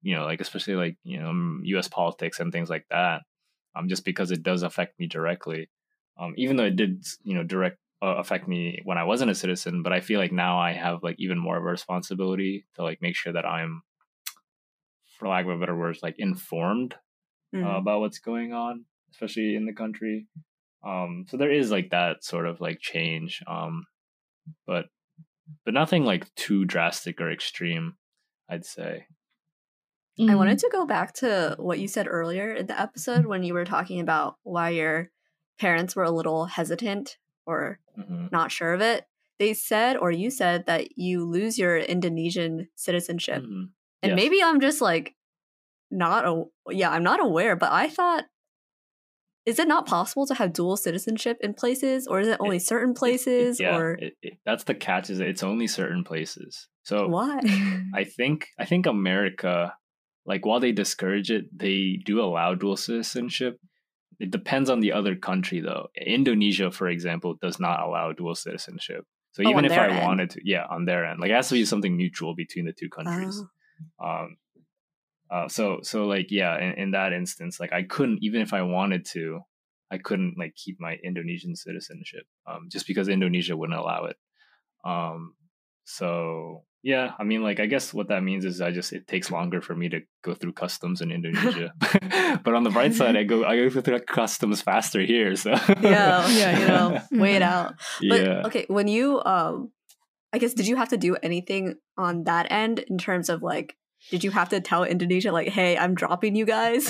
you know like especially like you know um, us politics and things like that um just because it does affect me directly um even though it did you know direct uh, affect me when i wasn't a citizen but i feel like now i have like even more of a responsibility to like make sure that i'm for lack of a better words like informed Mhm. uh, about what's going on, especially in the country. Um, so there is like that sort of like change, um, but but nothing like too drastic or extreme, I'd say. I Mm. wanted to go back to what you said earlier in the episode when you were talking about why your parents were a little hesitant or hmm not sure of it. They said, or you said, that you lose your Indonesian citizenship. Mhm. And Yes. maybe I'm just like not a yeah, I'm not aware, but I thought is it not possible to have dual citizenship in places or is it only It- certain places yeah, or it, it, that's the catch. Is it's only certain places. So why? I think I think America, like while they discourage it, they do allow dual citizenship. It depends on the other country, though. Indonesia, for example, does not allow dual citizenship. So Oh, even if I end. wanted to, yeah, on their end, like it has to be something mutual between the two countries. Oh. Um, uh, so so like yeah, in, in that instance, like I couldn't even if I wanted to, I couldn't like keep my Indonesian citizenship, um, just because Indonesia wouldn't allow it. Um, so yeah, I mean, like I guess what that means is I just it takes longer for me to go through customs in Indonesia, [laughs] [laughs] but on the bright side, I go I go through customs faster here. So [laughs] yeah, yeah, you know, wait it out. But yeah. okay, when you um I guess did you have to do anything on that end in terms of like did you have to tell Indonesia like, "Hey, I'm dropping you guys"?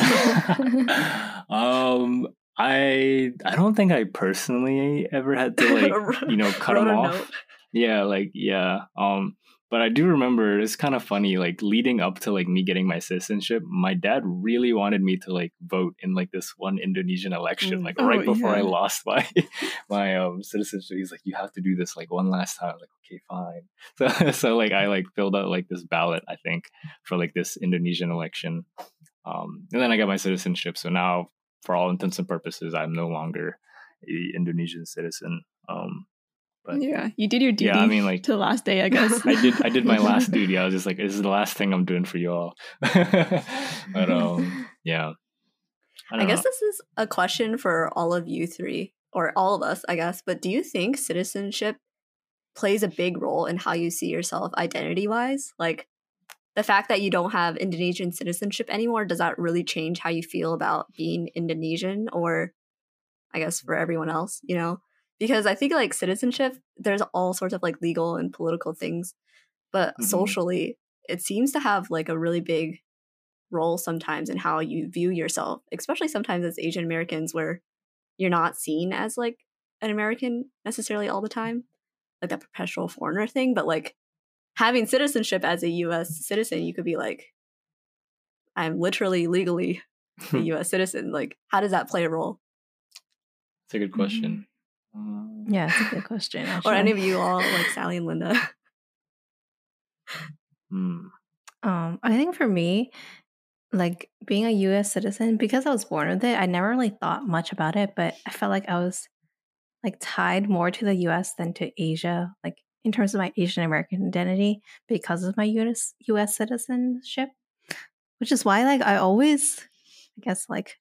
um, I I don't think I personally ever had to like you know cut them off. note. Yeah, like yeah. Um, but I do remember it's kind of funny. Like leading up to like me getting my citizenship, my dad really wanted me to like vote in like this one Indonesian election, like Oh, right before I lost my [laughs] my um citizenship. He's like, you have to do this like one last time. I'm like, okay, fine. [laughs] So so like I like filled out like this ballot, I think, for like this Indonesian election. Um, and then I got my citizenship. So now, for all intents and purposes, I'm no longer a Indonesian citizen. Um, but yeah, you did your duty. Yeah, I mean, like- to the last day, I [laughs] guess. I did I did my last [laughs] duty. I was just like, this is the last thing I'm doing for you all. [laughs] but um, yeah. I, don't guess this is a question for all of you three, or all of us, I guess. But do you think citizenship plays a big role in how you see yourself identity wise? Like the fact that you don't have Indonesian citizenship anymore, does that really change how you feel about being Indonesian or I guess for everyone else, you know? Because I think like citizenship, there's all sorts of like legal and political things, but Mhm. socially, it seems to have like a really big role sometimes in how you view yourself, especially sometimes as Asian Americans where you're not seen as like an American necessarily all the time, like that perpetual foreigner thing. But like having citizenship as a US citizen, you could be like, I'm literally legally a [laughs] US citizen. Like, how does that play a role? It's a good question. Um, Yeah, it's a good [laughs] question. Or any of you all, like Sally and Linda? hmm. Um, I think for me, like being a US citizen, because I was born with it, I never really thought much about it, but I felt like I was like tied more to the US than to Asia, like in terms of my Asian American identity because of my US US citizenship. Which is why like I always I guess like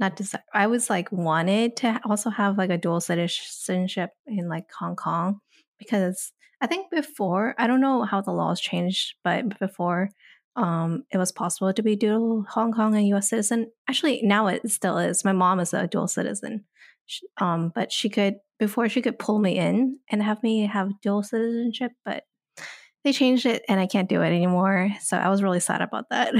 not decide I was like wanted to also have like a dual citizenship in like Hong Kong because I think before I don't know how the laws changed, but before um it was possible to be dual Hong Kong and US citizen. Actually now it still is. My mom is a dual citizen. Sh- Um but she could before she could pull me in and have me have dual citizenship, but they changed it and I can't do it anymore. So I was really sad about that.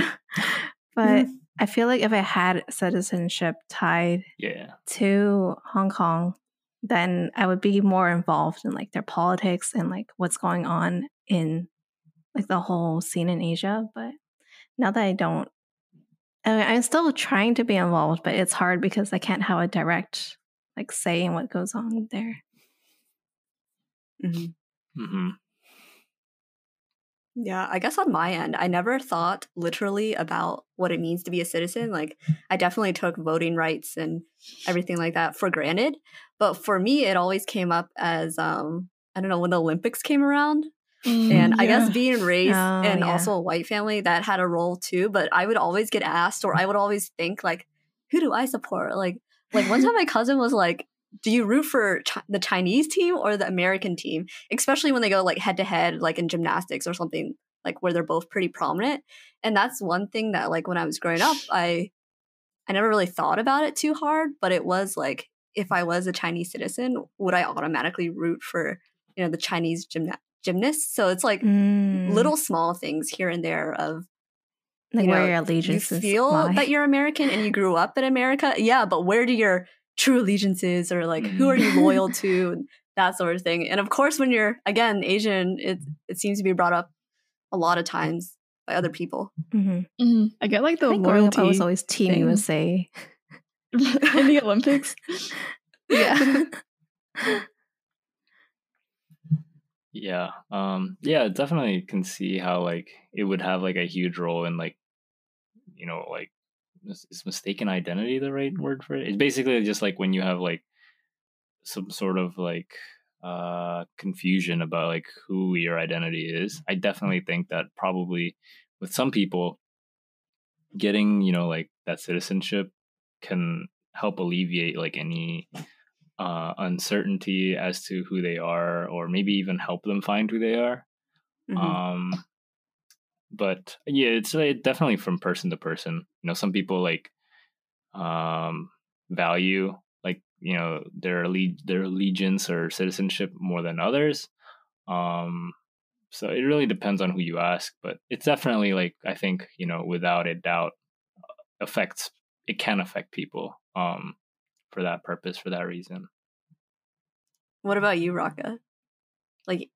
[laughs] but I feel like if I had citizenship tied Yeah. to Hong Kong, then I would be more involved in like their politics and like what's going on in like the whole scene in Asia. But now that I don't, I mean, I'm still trying to be involved, but it's hard because I can't have a direct like say in what goes on there. Mhm. hmm Yeah, I guess on my end, I never thought literally about what it means to be a citizen. Like, I definitely took voting rights and everything like that for granted. But for me, it always came up as, um, I don't know, when the Olympics came around. And I guess being raised Oh, in yeah. also a white family, that had a role too. But I would always get asked, or I would always think, like, who do I support? Like, like one time my cousin was like, do you root for Chi- the Chinese team or the American team? Especially when they go like head to head, like in gymnastics or something, like where they're both pretty prominent. And that's one thing that, like, when I was growing up, I I never really thought about it too hard. But it was like, if I was a Chinese citizen, would I automatically root for you know the Chinese gymna- gymnasts? So it's like Mm. little small things here and there of like you where know, your you allegiances feel lie. that you're American and you grew up in America. Yeah, but where do your true allegiances or like who are you Mm-hmm. loyal [laughs] to and that sort of thing. And of course when you're again Asian, it it seems to be brought up a lot of times by other people. Mhm. Mhm. I get like the think growing up, I was always Team thing. USA. [laughs] in the Olympics. [laughs] Yeah. Yeah. Um yeah, definitely can see how like it would have like a huge role in like you know, like is, is mistaken identity the right word for it? It's basically just like when you have like some sort of like uh confusion about like who your identity is. I definitely think that probably with some people getting, you know, like that citizenship can help alleviate like any uh, uncertainty as to who they are, or maybe even help them find who they are. Mhm. Um, but yeah, it's uh, definitely from person to person. You know, some people like um, value like you know their alle- their allegiance or citizenship more than others. Um, so it really depends on who you ask, but it's definitely like I think you know without a doubt affects it can affect people um, for that purpose for that reason. What about you, Raka? Like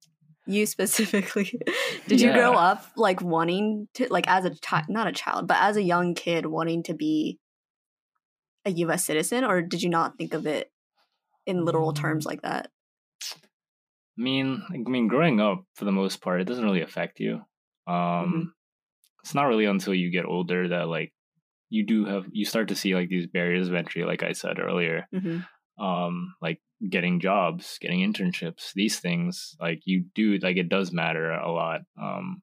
you specifically, [laughs] did you grow up like wanting to, like as a child, not a child, but as a young kid wanting to be a U.S. citizen, or did you not think of it in literal terms Mm. like that? I mean, I mean, growing up for the most part, it doesn't really affect you. Um, It's not really until you get older that like you do have you start to see like these barriers of entry, like I said earlier. hmm Um, like getting jobs, getting internships, these things, like you do like it does matter a lot. Um,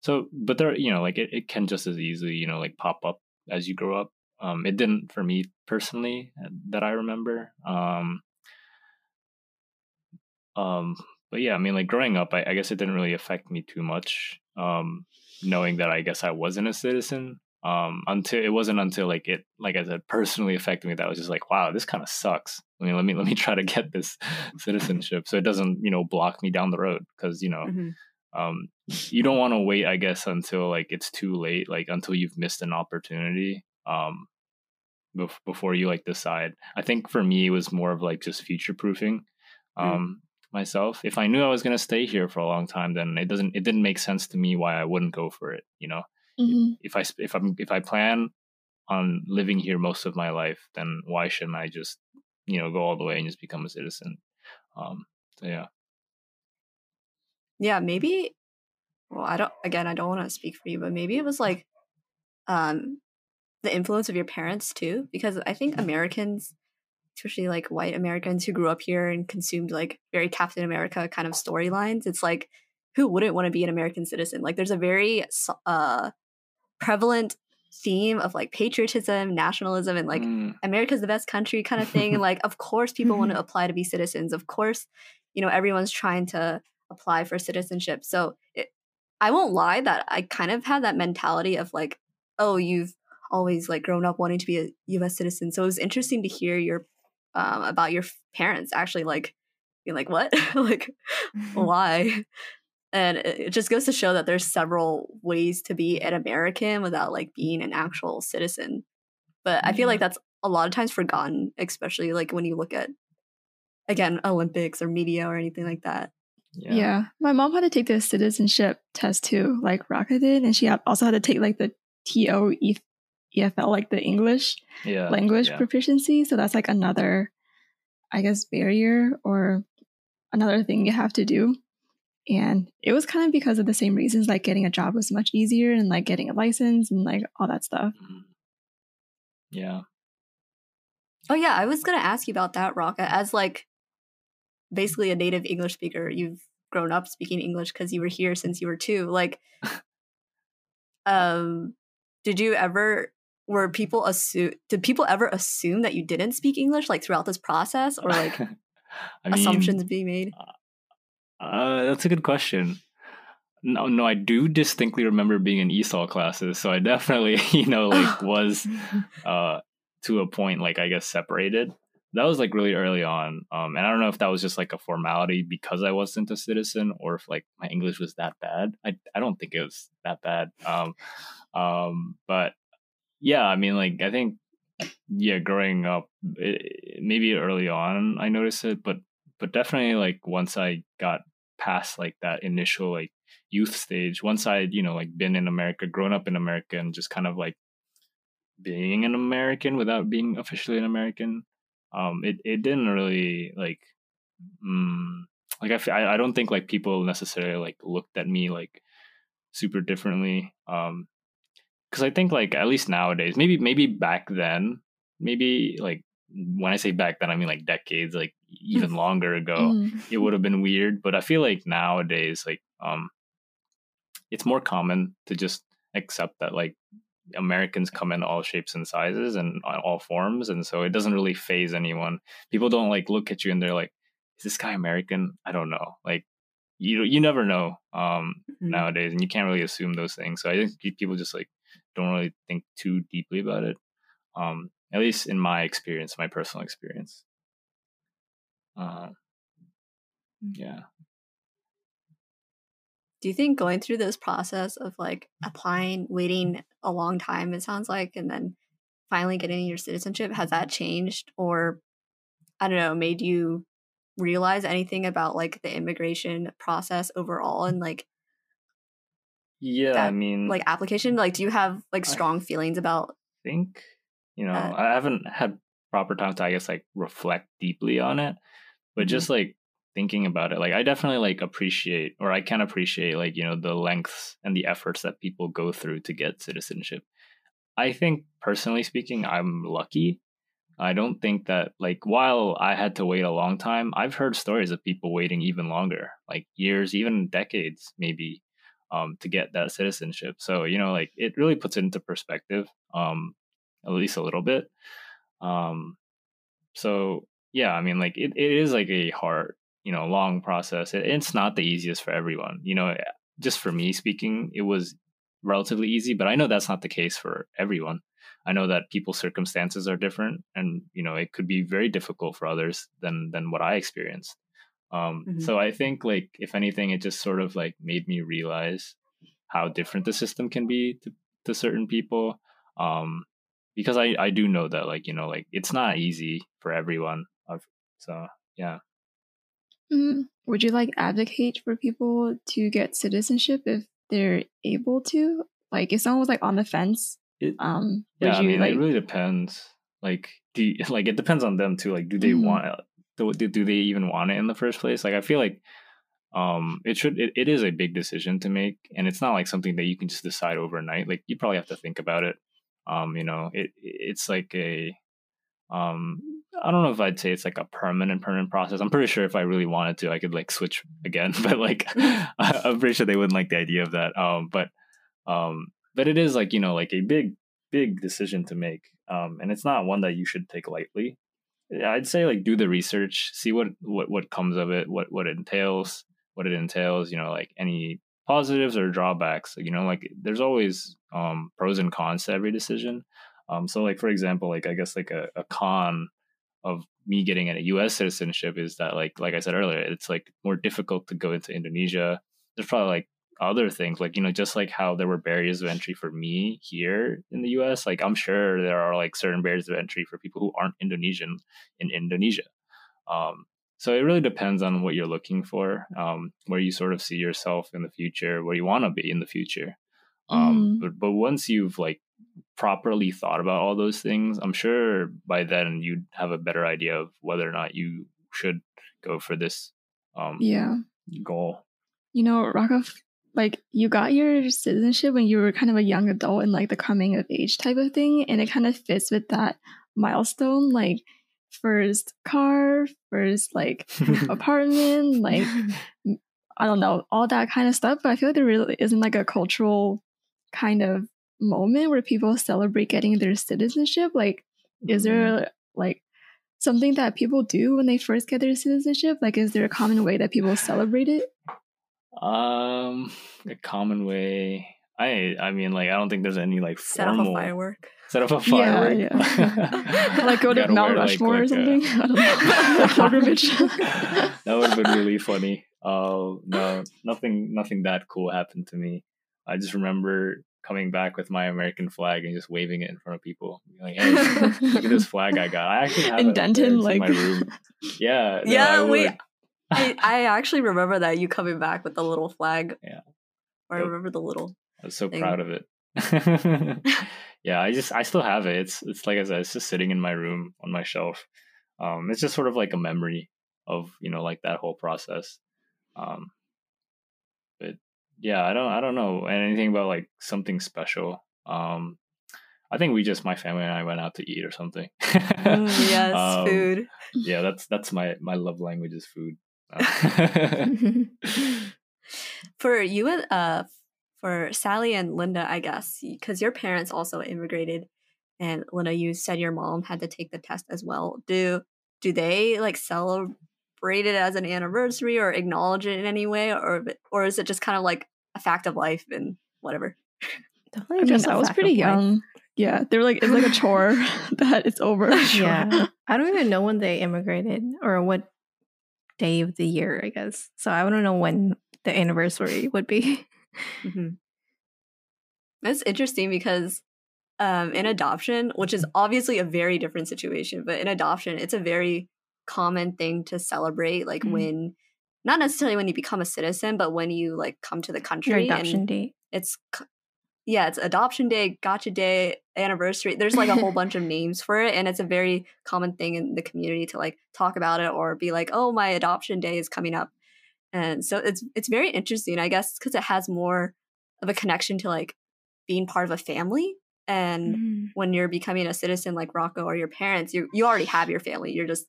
so, but there, you know, like it, it can just as easily, you know, like pop up as you grow up. Um, it didn't for me personally uh, that I remember. Um, um, but yeah, I mean, like growing up, I, I guess it didn't really affect me too much. Um, knowing that I guess I wasn't a citizen. Um, until it wasn't until like it, like I said, personally affected me that I was just like, wow, this kind of sucks. I mean, let me let me try to get this [laughs] citizenship so it doesn't, you know, block me down the road because you know, hmm um, you don't want to wait, I guess, until like it's too late, like until you've missed an opportunity. Um, bef- before you like decide. I think for me it was more of like just future proofing um myself. If I knew I was gonna stay here for a long time, then it doesn't it didn't make sense to me why I wouldn't go for it. You know, Mhm. if I if I'm if I plan on living here most of my life, then why shouldn't I just you know go all the way and just become a citizen? Um, so yeah. Yeah, maybe. Well, I don't. Again, I don't want to speak for you, but maybe it was like, um, the influence of your parents too, because I think Americans, especially like white Americans who grew up here and consumed like very Captain America kind of storylines, it's like who wouldn't want to be an American citizen? Like, there's a very uh prevalent theme of like patriotism, nationalism, and like Mm, America's the best country kind of [laughs] thing. And like, of course, people want to apply to be citizens. Of course, you know, everyone's trying to apply for citizenship. So it, I won't lie that I kind of had that mentality of like, oh, you've always like grown up wanting to be a U.S. citizen. So it was interesting to hear your um, about your parents actually like being like, what, [laughs] like, why? And it it just goes to show that there's several ways to be an American without like being an actual citizen. But I feel like mm-hmm. that's a lot of times forgotten, especially like when you look at again Olympics or media or anything like that. yeah. Yeah. My mom had to take the citizenship test too, like Raka did, and she also had to take like the TO EFL, like the English Yeah. language yeah. proficiency. So that's like another, I guess, barrier or another thing you have to do. And it was kind of because of the same reasons, like getting a job was much easier and like getting a license and like all that stuff. Mhm. Yeah. Oh yeah, I was gonna ask you about that, Raka. As like basically a native English speaker, you've grown up speaking English because you were here since you were two. Like, [laughs] um, did you ever? Were people assume? Did people ever assume that you didn't speak English like throughout this process, or like [laughs] I mean, assumptions being made? Uh, that's a good question. No, no, I do distinctly remember being in ESOL classes, so I definitely, [laughs] you know, like [laughs] was [laughs] uh to a point like I guess separated. That was like really early on, um, and I don't know if that was just like a formality because I wasn't a citizen, or if like my English was that bad. I I don't think it was that bad. Um, um, but yeah, I mean, like I think yeah, growing up, it, maybe early on I noticed it, but but definitely like once I got past like that initial like youth stage, once I you know like been in America, grown up in America, and just kind of like being an American without being officially an American, um, it it didn't really like, mm, like I, I don't think like people necessarily like looked at me like super differently, um, because I think like at least nowadays, maybe maybe back then, maybe like when I say back then, I mean like decades, like [laughs] even longer ago Mm. it would have [laughs] been weird but i feel like nowadays like um it's more common to just accept that like americans come in all shapes and sizes and all forms and so it doesn't really phase anyone. People don't like look at you and they're like is this guy american? I don't know. Like you you never know um Mhm. nowadays and you can't really assume those things so i think people just like don't really think too deeply about it. Um at least in my experience my personal experience uh, yeah Do you think going through this process of like applying, waiting a long time, it sounds like, and then finally getting your citizenship, has that changed or I don't know, made you realize anything about like the immigration process overall and like Yeah, I mean, like application? Like, do you have like I- strong feelings about? think you know Uh, i haven't had proper time to i guess like reflect deeply on it but Mhm. just like thinking about it like i definitely like appreciate or i can appreciate like you know the lengths and the efforts that people go through to get citizenship. I think personally speaking i'm lucky. I don't think that like while i had to wait a long time i've heard stories of people waiting even longer like years even decades maybe um, to get that citizenship. So you know like it really puts it into perspective um, at least a little bit. Um, so yeah, I mean, like it, it is like a hard, you know, long process. It, it's not the easiest for everyone. You know, just for me speaking, it was relatively easy, but I know that's not the case for everyone. I know that people's circumstances are different, and you know, it could be very difficult for others than than what I experienced. Um, Mhm. So I think, like, if anything, it just sort of like made me realize how different the system can be to, to certain people. Um, because I, I do know that like you know like it's not easy for everyone I've, so yeah Mm, Would you like advocate for people to get citizenship if they're able to? Like, if someone was like on the fence, it, um, yeah I you mean like? it really depends like do you, [laughs] like it depends on them too like do they Mhm. want it do, do do they even want it in the first place like I feel like um it should it, it is a big decision to make and it's not like something that you can just decide overnight like you probably have to think about it um you know it it's like a um i don't know if i'd say it's like a permanent permanent process. I'm pretty sure if i really wanted to i could like switch [laughs] again but like [laughs] [laughs] I- i'm pretty sure they wouldn't like the idea of that um but um but it is like you know like a big big decision to make um and it's not one that you should take lightly. I'd say like do the research see what what what comes of it what what it entails what it entails you know like any positives or drawbacks you know like there's always um pros and cons to every decision. Um so like for example like i guess like a, a con of me getting a us citizenship is that like like i said earlier it's like more difficult to go into indonesia. There's probably like other things like you know just like how there were barriers of entry for me here in the us like i'm sure there are like certain barriers of entry for people who aren't indonesian in indonesia. Um so it really depends on what you're looking for um where you sort of see yourself in the future where you want to be in the future. Um Mhm. but, but once you've like properly thought about all those things i'm sure by then you'd have a better idea of whether or not you should go for this um yeah, goal. You know, Raka, like you got your citizenship when you were kind of a young adult and like the coming of age type of thing, and it kind of fits with that milestone, like first car, first like [laughs] apartment, like [laughs] I don't know, all that kind of stuff. But I feel like there really isn't like a cultural kind of moment where people celebrate getting their citizenship. Like, is Mm-hmm. there like something that people do when they first get their citizenship? Like, is there a common way that people celebrate it? um a common way i i mean like i don't think there's any like Set up a formal firework. Set up a Yeah, firework yeah. [laughs] like go to Mount wear, like, Rushmore or like a- something. [laughs] I don't know. [laughs] Pilgrimage. that would have been really funny. Oh no, nothing, nothing that cool happened to me. I just remember coming back with my American flag and just waving it in front of people, like, "Hey, look at this flag I got." I actually have In it up. Denton, It's in my room. Yeah, no, Yeah, I wait. I, I actually remember that you coming back with the little flag. Yeah. Or I remember the little. I was so thing. proud of it. [laughs] [laughs] yeah, I just I still have it. It's it's like I said, it's just sitting in my room on my shelf. Um, it's just sort of like a memory of you know like that whole process. Um, but yeah, I don't I don't know anything about like something special. Um, I think we just my family and I went out to eat or something. Mm, [laughs] yes, Um, food. Yeah, that's that's my my love language is food. For you uh, for Sally and Linda, I guess, because your parents also immigrated, and Linda, you said your mom had to take the test as well. Do do they like celebrate it as an anniversary or acknowledge it in any way, or or is it just kind of like a fact of life and whatever? Definitely I mean, just a I was pretty of life. young. Yeah, they were like, it's like a chore [laughs] [laughs] that it's over. Yeah. I don't even know when they immigrated or what day of the year, I guess. So I don't know when the anniversary would be. [laughs] hmm That's interesting because um, in adoption, which is obviously a very different situation, but in adoption, it's a very common thing to celebrate, like Mhm. when not necessarily when you become a citizen, but when you like come to the country. Your adoption date. It's yeah, it's adoption day, gotcha day, anniversary. There's like a whole [laughs] bunch of names for it, and it's a very common thing in the community to like talk about it or be like, "Oh, my adoption day is coming up," and so it's it's very interesting, I guess, because it has more of a connection to like being part of a family. And Mm. when you're becoming a citizen like Raka or your parents, you you already have your family. You're just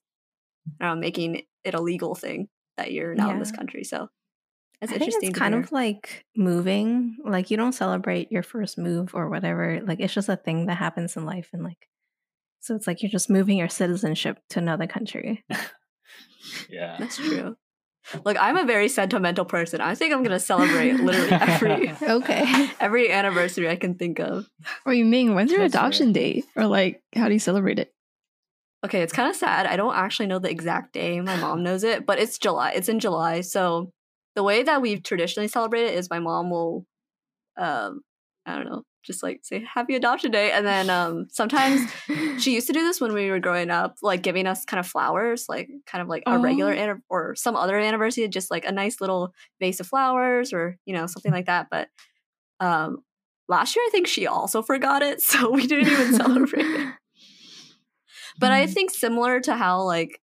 I don't know, making it a legal thing that you're now in this country. So it's I think it's kind hear. of like moving. Like you don't celebrate your first move or whatever. Like it's just a thing that happens in life, and like so it's like you're just moving your citizenship to another country. [laughs] [laughs] yeah. That's true. Look, I'm a very sentimental person. I think I'm gonna celebrate literally [laughs] every Okay. [laughs] every anniversary I can think of. Wait, Ming, when's your That's fair. adoption date? Or like, how do you celebrate it? Okay, it's kind of sad. I don't actually know the exact day. My mom knows it, but it's July. It's in July. So the way that we've traditionally celebrated is my mom will, um, I don't know, just like say Happy Adoption Day, and then um, sometimes [laughs] she used to do this when we were growing up, like giving us kind of flowers, like kind of like a regular Oh. anniv- or some other anniversary, just like a nice little vase of flowers or you know something like that. But um, last year, I think she also forgot it, [laughs] so we didn't even celebrate it. [laughs] But I Mm. think similar to how like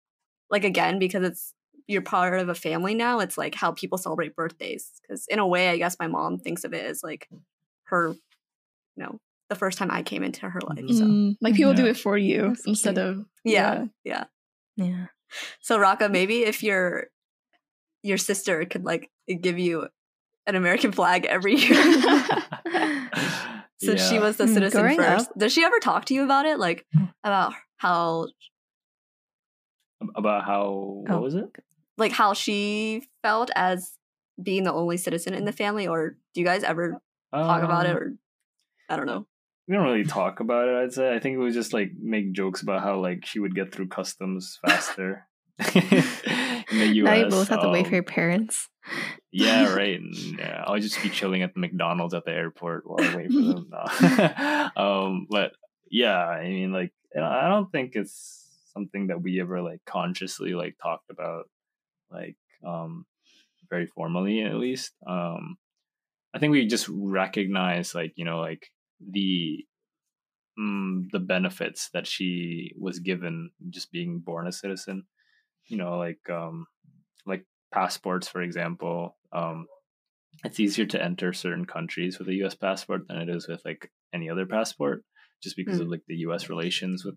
like again because it's you're part of a family now, it's like how people celebrate birthdays. Because in a way, I guess my mom thinks of it as like her, you know, the first time I came into her life. So Mm, like people do it for you That's instead cute. of yeah, yeah. yeah. So Raka, maybe if your your sister could like give you an American flag every year. [laughs] [laughs] Since she was the Mm, citizen growing first, up- does she ever talk to you about it? Like about how about how what Oh. was it? like how she felt as being the only citizen in the family, or do you guys ever talk about it? Um, Or I don't know. we don't really talk about it i'd say i think it was just like make jokes about how like she would get through customs faster [laughs] in the us [laughs] now you both have to wait um, for your parents. yeah [laughs] right yeah i'll just be chilling at the mcdonald's at the airport while i wait for them No. um but yeah i mean like i don't think it's something that we ever like consciously like talked about like um very formally at least um i think we just recognize like you know like the mm, the benefits that she was given just being born a citizen. You know like um like passports for example um it's easier to enter certain countries with a US passport than it is with like any other passport just because of like the US relations with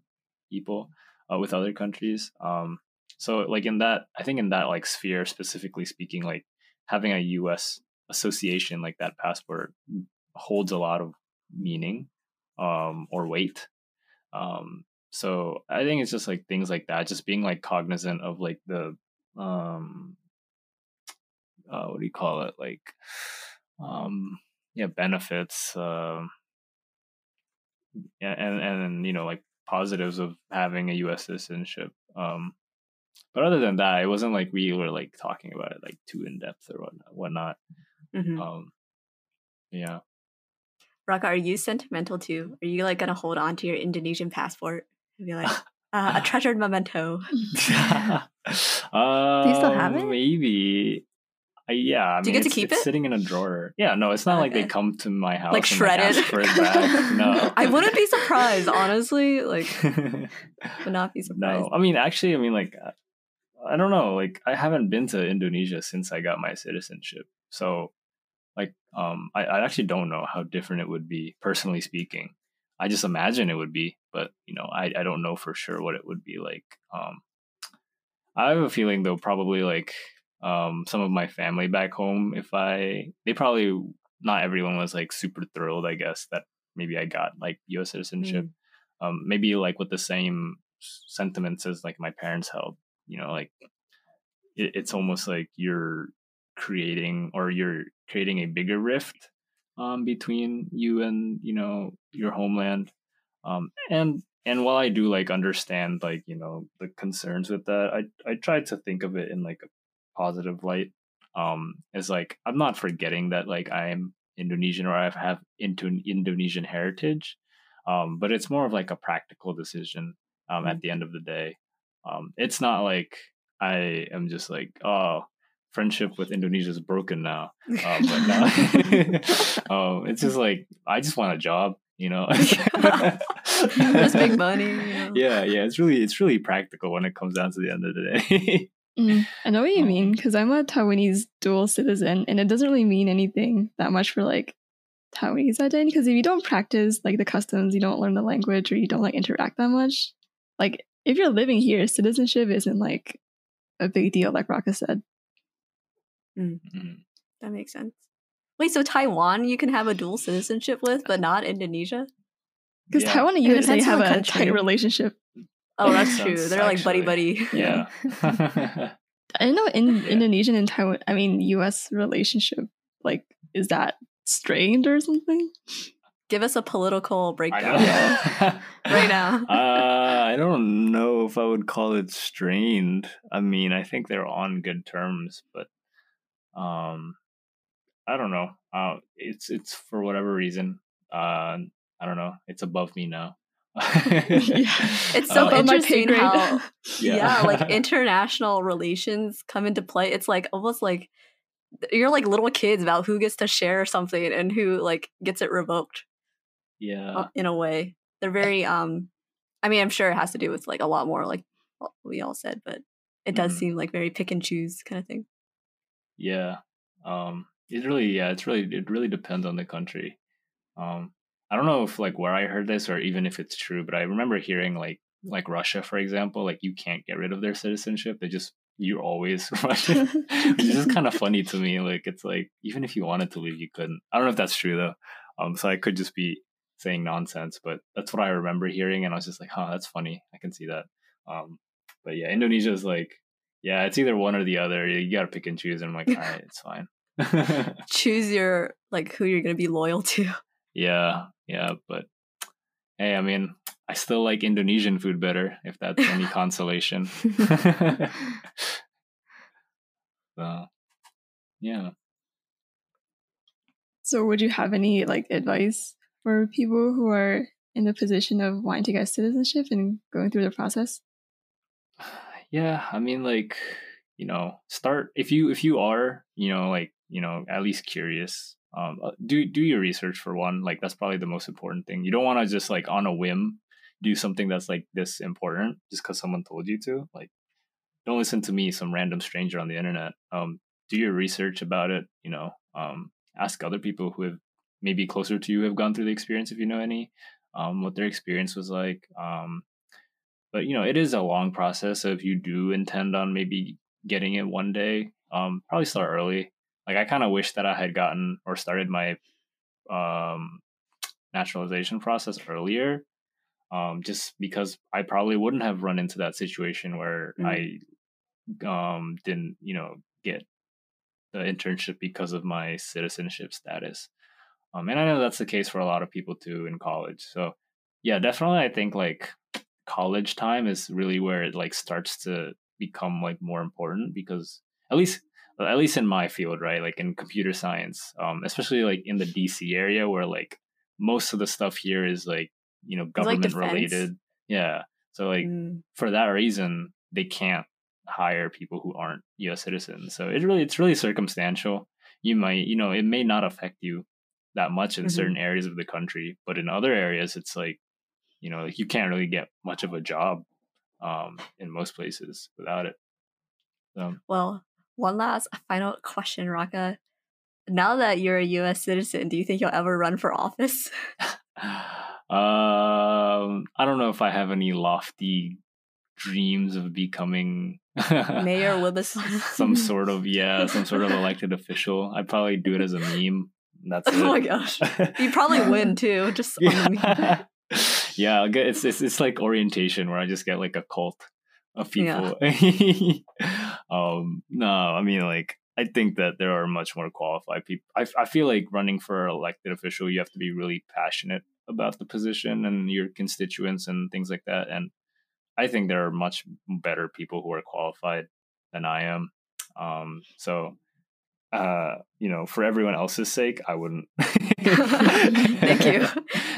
people uh, with other countries um so like in that I think in that like sphere specifically speaking like having a US association like that passport holds a lot of meaning um or weight um so i think it's just like things like that just being like cognizant of like the um uh what do you call it like um yeah benefits um and and you know like positives of having a us citizenship um but other than that it wasn't like we were like talking about it like too in depth or whatnot, whatnot. Mhm. um yeah Raka, are you sentimental too? Are you like gonna hold on to your Indonesian passport and be like uh, [laughs] a treasured memento? [laughs] um, you still have it? Maybe. Uh, yeah. I Do you get to keep it? sitting in a drawer. Yeah. No, it's not like they come to my house Like and shredded? for it back. No. [laughs] I wouldn't be surprised, honestly. Like, would not be surprised. no. I mean, actually, I mean, like, uh, I don't know. Like, I haven't been to Indonesia since I got my citizenship. So, like, um, I, I actually don't know how different it would be, personally speaking. I just imagine it would be, but you know, I, I don't know for sure what it would be like. Um, I have a feeling though, probably like um, some of my family back home, if I, they probably not everyone was like super thrilled. I guess that maybe I got like U.S. citizenship. Um, maybe like with the same sentiments as like my parents held. You know, like it, it's almost like you're creating or you're creating a bigger rift um, between you and you know your homeland. Um, and and while i do like understand like you know the concerns with that i i try to think of it in like a positive light. Um it's like i'm not forgetting that like i'm indonesian or i have into an indonesian heritage. Um but it's more of like a practical decision um at the end of the day. Um, it's not like I am just like, oh, friendship with Indonesia is broken now. [laughs] Uh, but no, [laughs] um, it's just like I just want a job, you know. [laughs] Just make money. You know? Yeah, yeah. It's really it's really practical when it comes down to the end of the day. Mm, I know what you Um, mean because I'm a Taiwanese dual citizen, and it doesn't really mean anything that much for like Taiwanese identity. Because if you don't practice like the customs, you don't learn the language, or you don't like interact that much. Like if you're living here, citizenship isn't like a big deal, like Raka said. Mm. That makes sense. Wait, so Taiwan you can have a dual citizenship with, but not Indonesia? Because Yeah. Taiwan and It USA have a country. tight relationship. Oh, [laughs] that's true. They're like buddy buddy. [laughs] Yeah. [laughs] I didn't know in Yeah. Indonesian and Taiwan, I mean U.S. relationship, like is that strained or something? Give us a political breakdown. don't- Right now. uh, I don't know if I would call it strained. I mean, I think they're on good terms, but um, I don't know. Uh, it's it's for whatever reason. Uh, I don't know. It's above me now. yeah. [laughs] It's so Above my pay interesting how [laughs] [laughs] yeah. Yeah. like international relations come into play. It's like almost like you're like little kids about who gets to share something and who like gets it revoked yeah. uh, in a way. They're very um I mean, I'm sure it has to do with like a lot more like what we all said, but it does Mhm. seem like very pick and choose kind of thing. Yeah. Um it really yeah, it's really it really depends on the country. Um I don't know if like where I heard this or even if it's true, but I remember hearing like like Russia, for example, like you can't get rid of their citizenship. They just you're always [laughs] Russian. [laughs] Which is just kind of funny to me. Like it's like even if you wanted to leave, you couldn't. I don't know if that's true though. Um so I could just be saying nonsense, but that's what I remember hearing and I was just like, huh, that's funny. I can see that. Um but yeah, Indonesia is like yeah, it's either one or the other. You gotta pick and choose. And I'm like, all right, it's fine. [laughs] Choose your like who you're gonna be loyal to. [laughs] yeah, yeah, but hey, I mean, I still like Indonesian food better, if that's any [laughs] consolation. so, yeah. So, would you have any like advice for people who are in the position of wanting to get citizenship and going through the process? Yeah, I mean, like, you know, start if you if you are, you know, like, you know, at least curious. Um, uh, do do your research for one. Like, that's probably the most important thing. You don't want to just like on a whim do something that's like this important just because someone told you to. Like, don't listen to me, some random stranger on the internet. Um, do your research about it. You know, um, ask other people who have maybe closer to you have gone through the experience if you know any, um, what their experience was like. Um, but you know it is a long process so if you do intend on maybe getting it one day um probably start early. Like i kind of wish that i had gotten or started my um naturalization process earlier um just because i probably wouldn't have run into that situation where i um didn't you know get the internship because of my citizenship status. Um and i know that's the case for a lot of people too in college so yeah definitely i think like college time is really where it like starts to become like more important because at least at least in my field right like in computer science um especially like in the dc area where like most of the stuff here is like you know government defense. related yeah so like Mm. for that reason they can't hire people who aren't us citizens so it really it's really circumstantial you might you know it may not affect you that much in Mhm. certain areas of the country but in other areas it's like you know like you can't really get much of a job um in most places without it so Well, one last final question, Raka. Now that you're a US citizen, do you think you'll ever run for office? [laughs] um i don't know if i have any lofty dreams of becoming Mayor [laughs] Willis. some [laughs] sort of yeah some sort of elected official i'd probably do it as a meme that's it Oh my gosh. You probably win too, just on the meme. yeah, [laughs] yeah it's, it's it's like orientation where I just get like a cult of Yeah. people. [laughs] um, no, I mean like I think that there are much more qualified people. I I feel like running for elected official, you have to be really passionate about the position and your constituents and things like that. And I think there are much better people who are qualified than I am. Um, so uh, you know, for everyone else's sake, I wouldn't. [laughs] Thank you.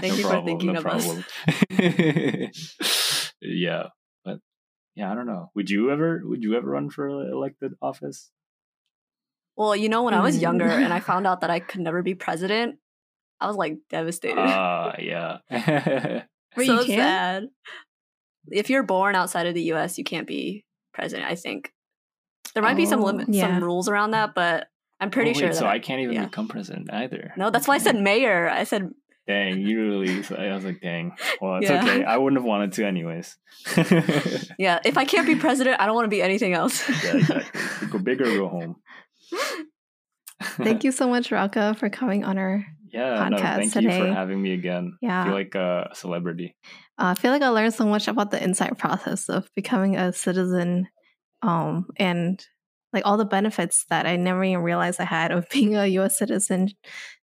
Thank you for thinking of us. us. [laughs] [laughs] yeah, but yeah, I don't know. Would you ever would you ever run for elected office? Well, you know, when I was younger and I [laughs] found out that I could never be president, I was like devastated. Ah, yeah. So you sad. If you're born outside of the U.S., you can't be president. I think there might be some Oh. limits, Yeah. some rules around that, but I'm pretty Oh, wait, sure. That So I can't even yeah. become president either. no, that's why I said mayor. I said Dang, you really. So I was like, dang. Well, it's Yeah. okay. I wouldn't have wanted to, anyways. [laughs] yeah. If I can't be president, I don't want to be anything else. yeah, exactly. Go big or go home. Thank [laughs] you so much, Raka, for coming on our. Yeah, no, podcast thank you for having me again. Yeah. I Yeah. feel like a celebrity. Uh, I feel like I learned so much about the inside process of becoming a citizen, um, and like all the benefits that I never even realized I had of [laughs] being a U.S. citizen.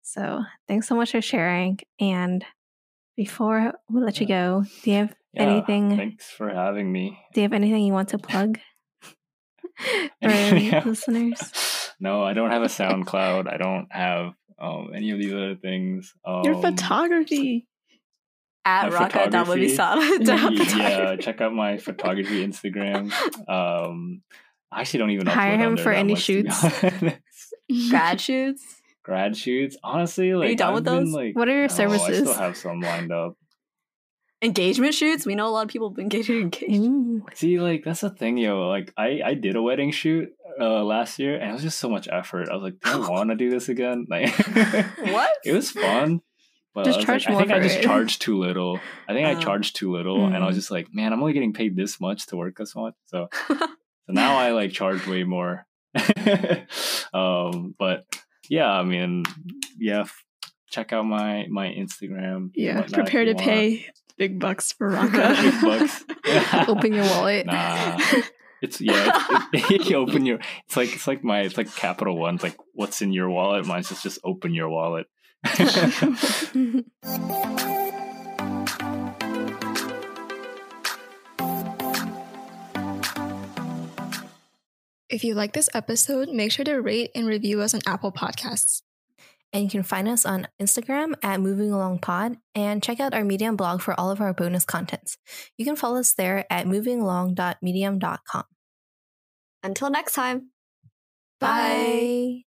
So thanks so much for sharing. And before we let you go, do you have Yeah, anything? Thanks for having me. Do you have anything you want to plug [laughs] for Yeah. listeners? [laughs] No, I don't have a SoundCloud. I don't have um, any of these other things. Um, Your photography. At My Raka photography. Dawabisada. [laughs] yeah, check out my photography Instagram. Um, I actually don't even upload Hire him for any much, to be shoots. honest. Grad shoots. Grad shoots. Honestly, like you done I've with been, those? like, What are your no, I services? still have some lined up. Engagement shoots. We know a lot of people have been getting [laughs] engaged. See, like that's the thing, yo. Like I, I did a wedding shoot uh last year, and it was just so much effort. I was like, do I [laughs] want to do this again? [laughs] Like, What? It was fun, but Just I was charge like, more I think I just it. charged too little. I think I Oh. charged too little, and I was Mm. just like, man, I'm only getting paid this much to work this much. So, so now I like charge way more. um, but yeah, I mean, yeah, f- check out my my Instagram. Yeah, prepare to pay big bucks for Raka. [laughs] Big bucks. [laughs] Open your wallet. Nah. It's [laughs] yeah. It's, it, you open your. It's like it's like my. It's like Capital One. It's like what's in your wallet. Mine's just just open your wallet. If you like this episode, make sure to rate and review us on Apple Podcasts. And you can find us on Instagram at Moving Along Pod and check out our Medium blog for all of our bonus contents. You can follow us there at movingalong.medium.com. Until next time. Bye.